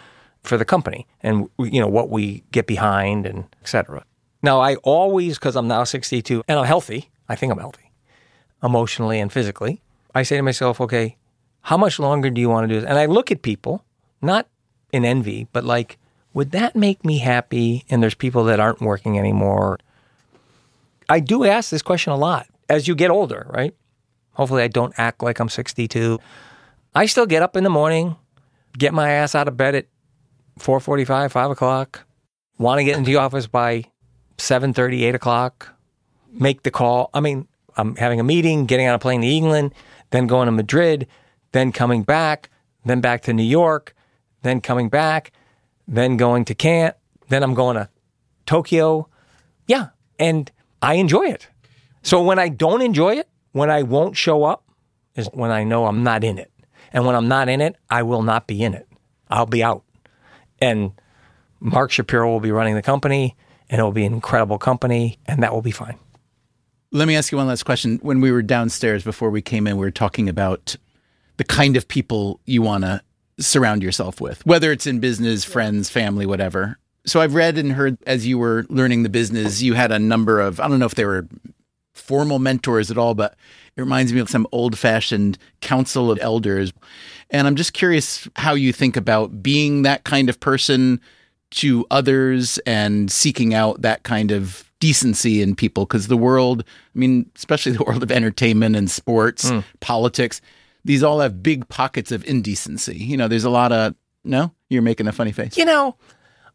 for the company and you know what we get behind and etc. Now I always because I'm now 62 and I'm healthy. I think I'm healthy emotionally and physically. I say to myself, okay, how much longer do you want to do this? And I look at people, not in envy, but like, would that make me happy? And there's people that aren't working anymore. I do ask this question a lot as you get older, right? Hopefully, I don't act like I'm 62. I still get up in the morning, get my ass out of bed at 4.45, 5 o'clock, want to get into the office by 7.30, 8 o'clock, make the call. I mean, I'm having a meeting, getting on a plane to England, then going to Madrid, then coming back, then back to New York, then coming back, then going to Cannes, then I'm going to Tokyo. Yeah, and I enjoy it. So when I don't enjoy it, when I won't show up, is when I know I'm not in it. And when I'm not in it, I will not be in it. I'll be out. And Mark Shapiro will be running the company, and it will be an incredible company, and that will be fine. Let me ask you one last question. When we were downstairs before we came in, we were talking about the kind of people you want to surround yourself with, whether it's in business, friends, family, whatever. So I've read and heard as you were learning the business, you had a number of, I don't know if they were formal mentors at all, but it reminds me of some old fashioned council of elders. And I'm just curious how you think about being that kind of person to others and seeking out that kind of decency in people because the world, I mean, especially the world of entertainment and sports, Mm. politics, these all have big pockets of indecency. You know, there's a lot of, no, you're making a funny face. You know,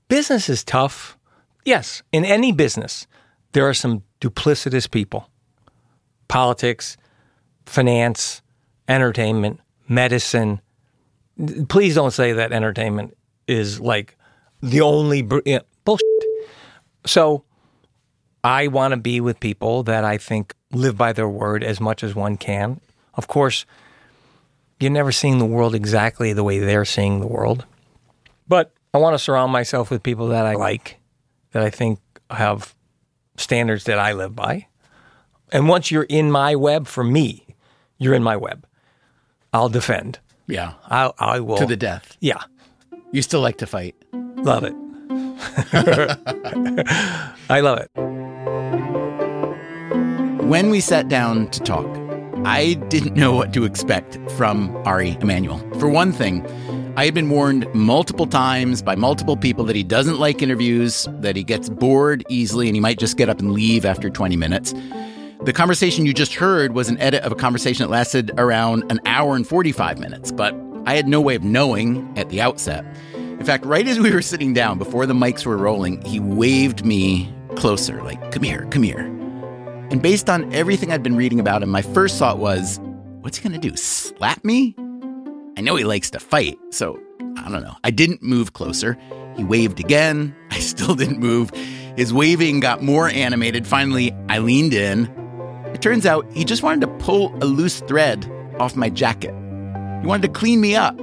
business is tough. Yes, in any business, there are some duplicitous people. Politics, finance, entertainment, medicine. Please don't say that entertainment is like the only br- bullshit. So I want to be with people that I think live by their word as much as one can. Of course, you're never seeing the world exactly the way they're seeing the world. But I want to surround myself with people that I like, that I think have standards that I live by. And once you're in my web, for me, you're in my web. I'll defend. Yeah. I, I will. To the death. Yeah. You still like to fight. Love it. I love it. When we sat down to talk, I didn't know what to expect from Ari Emanuel. For one thing, I had been warned multiple times by multiple people that he doesn't like interviews, that he gets bored easily, and he might just get up and leave after 20 minutes. The conversation you just heard was an edit of a conversation that lasted around an hour and 45 minutes, but I had no way of knowing at the outset. In fact, right as we were sitting down before the mics were rolling, he waved me closer, like, come here, come here. And based on everything I'd been reading about him, my first thought was, what's he to do? Slap me? I know he likes to fight, so I don't know. I didn't move closer. He waved again. I still didn't move. His waving got more animated. Finally, I leaned in. It turns out he just wanted to pull a loose thread off my jacket. He wanted to clean me up.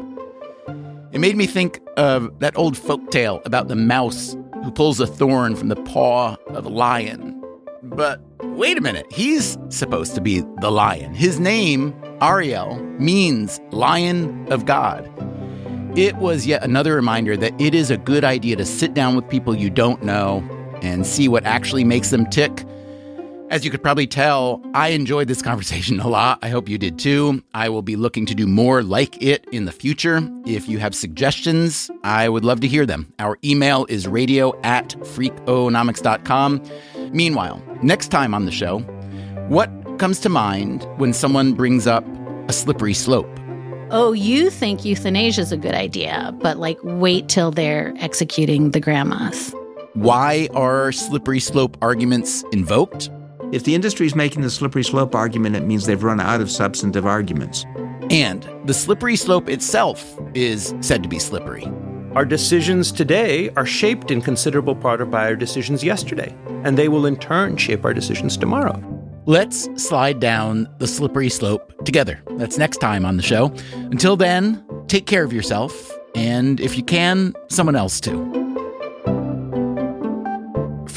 It made me think of that old folk tale about the mouse who pulls a thorn from the paw of a lion. But wait a minute, he's supposed to be the lion. His name, Ariel, means lion of God. It was yet another reminder that it is a good idea to sit down with people you don't know and see what actually makes them tick. As you could probably tell, I enjoyed this conversation a lot. I hope you did too. I will be looking to do more like it in the future. If you have suggestions, I would love to hear them. Our email is radio at freakonomics.com. Meanwhile, next time on the show, what comes to mind when someone brings up a slippery slope? Oh, you think euthanasia is a good idea, but like wait till they're executing the grandmas. Why are slippery slope arguments invoked? If the industry is making the slippery slope argument, it means they've run out of substantive arguments. And the slippery slope itself is said to be slippery. Our decisions today are shaped in considerable part by our decisions yesterday, and they will in turn shape our decisions tomorrow. Let's slide down the slippery slope together. That's next time on the show. Until then, take care of yourself, and if you can, someone else too.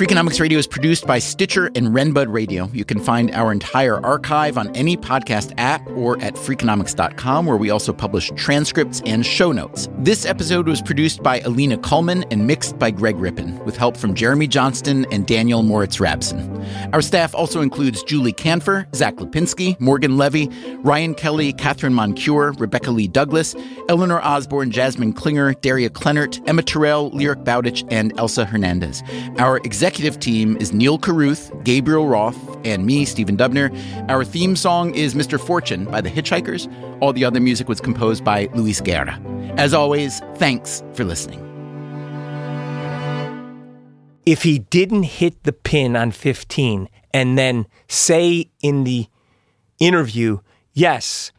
Freakonomics Radio is produced by Stitcher and Renbud Radio. You can find our entire archive on any podcast app or at freakonomics.com, where we also publish transcripts and show notes. This episode was produced by Alina Kulman and mixed by Greg Rippin, with help from Jeremy Johnston and Daniel Moritz Rabson. Our staff also includes Julie Kanfer, Zack Lapinski, Morgan Levy, Ryan Kelly, Catherine Moncure, Rebecca Lee Douglas, Eleanor Osborne, Jasmine Klinger, Daria Kleinert, Emma Terrell, Lyric Bowditch, and Elsa Hernandez. Our executive executive team is Neil Carruth, Gabriel Roth, and me, Stephen Dubner. Our theme song is Mr. Fortune by the Hitchhikers. All the other music was composed by Luis Guerra. As always, thanks for listening. If he didn't hit the pin on 15 and then say in the interview, yes,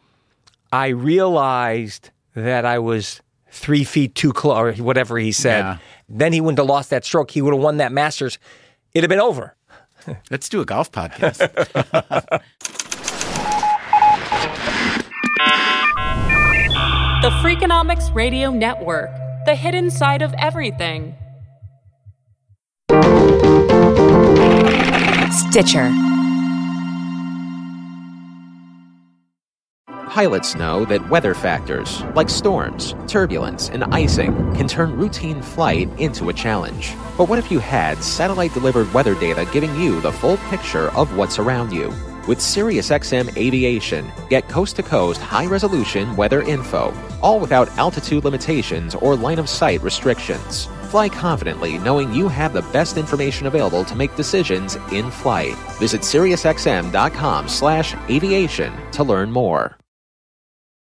I realized that I was three feet too close, or whatever he said, Yeah. Then he wouldn't have lost that stroke. He would have won that Masters. It'd have been over. Let's do a golf podcast. The Freakonomics Radio Network, the hidden side of everything. Stitcher. Pilots know that weather factors, like storms, turbulence, and icing, can turn routine flight into a challenge. But what if you had satellite delivered weather data giving you the full picture of what's around you? With SiriusXM Aviation, get coast to coast high resolution weather info, all without altitude limitations or line of sight restrictions. Fly confidently knowing you have the best information available to make decisions in flight. Visit SiriusXM.com slash aviation to learn more.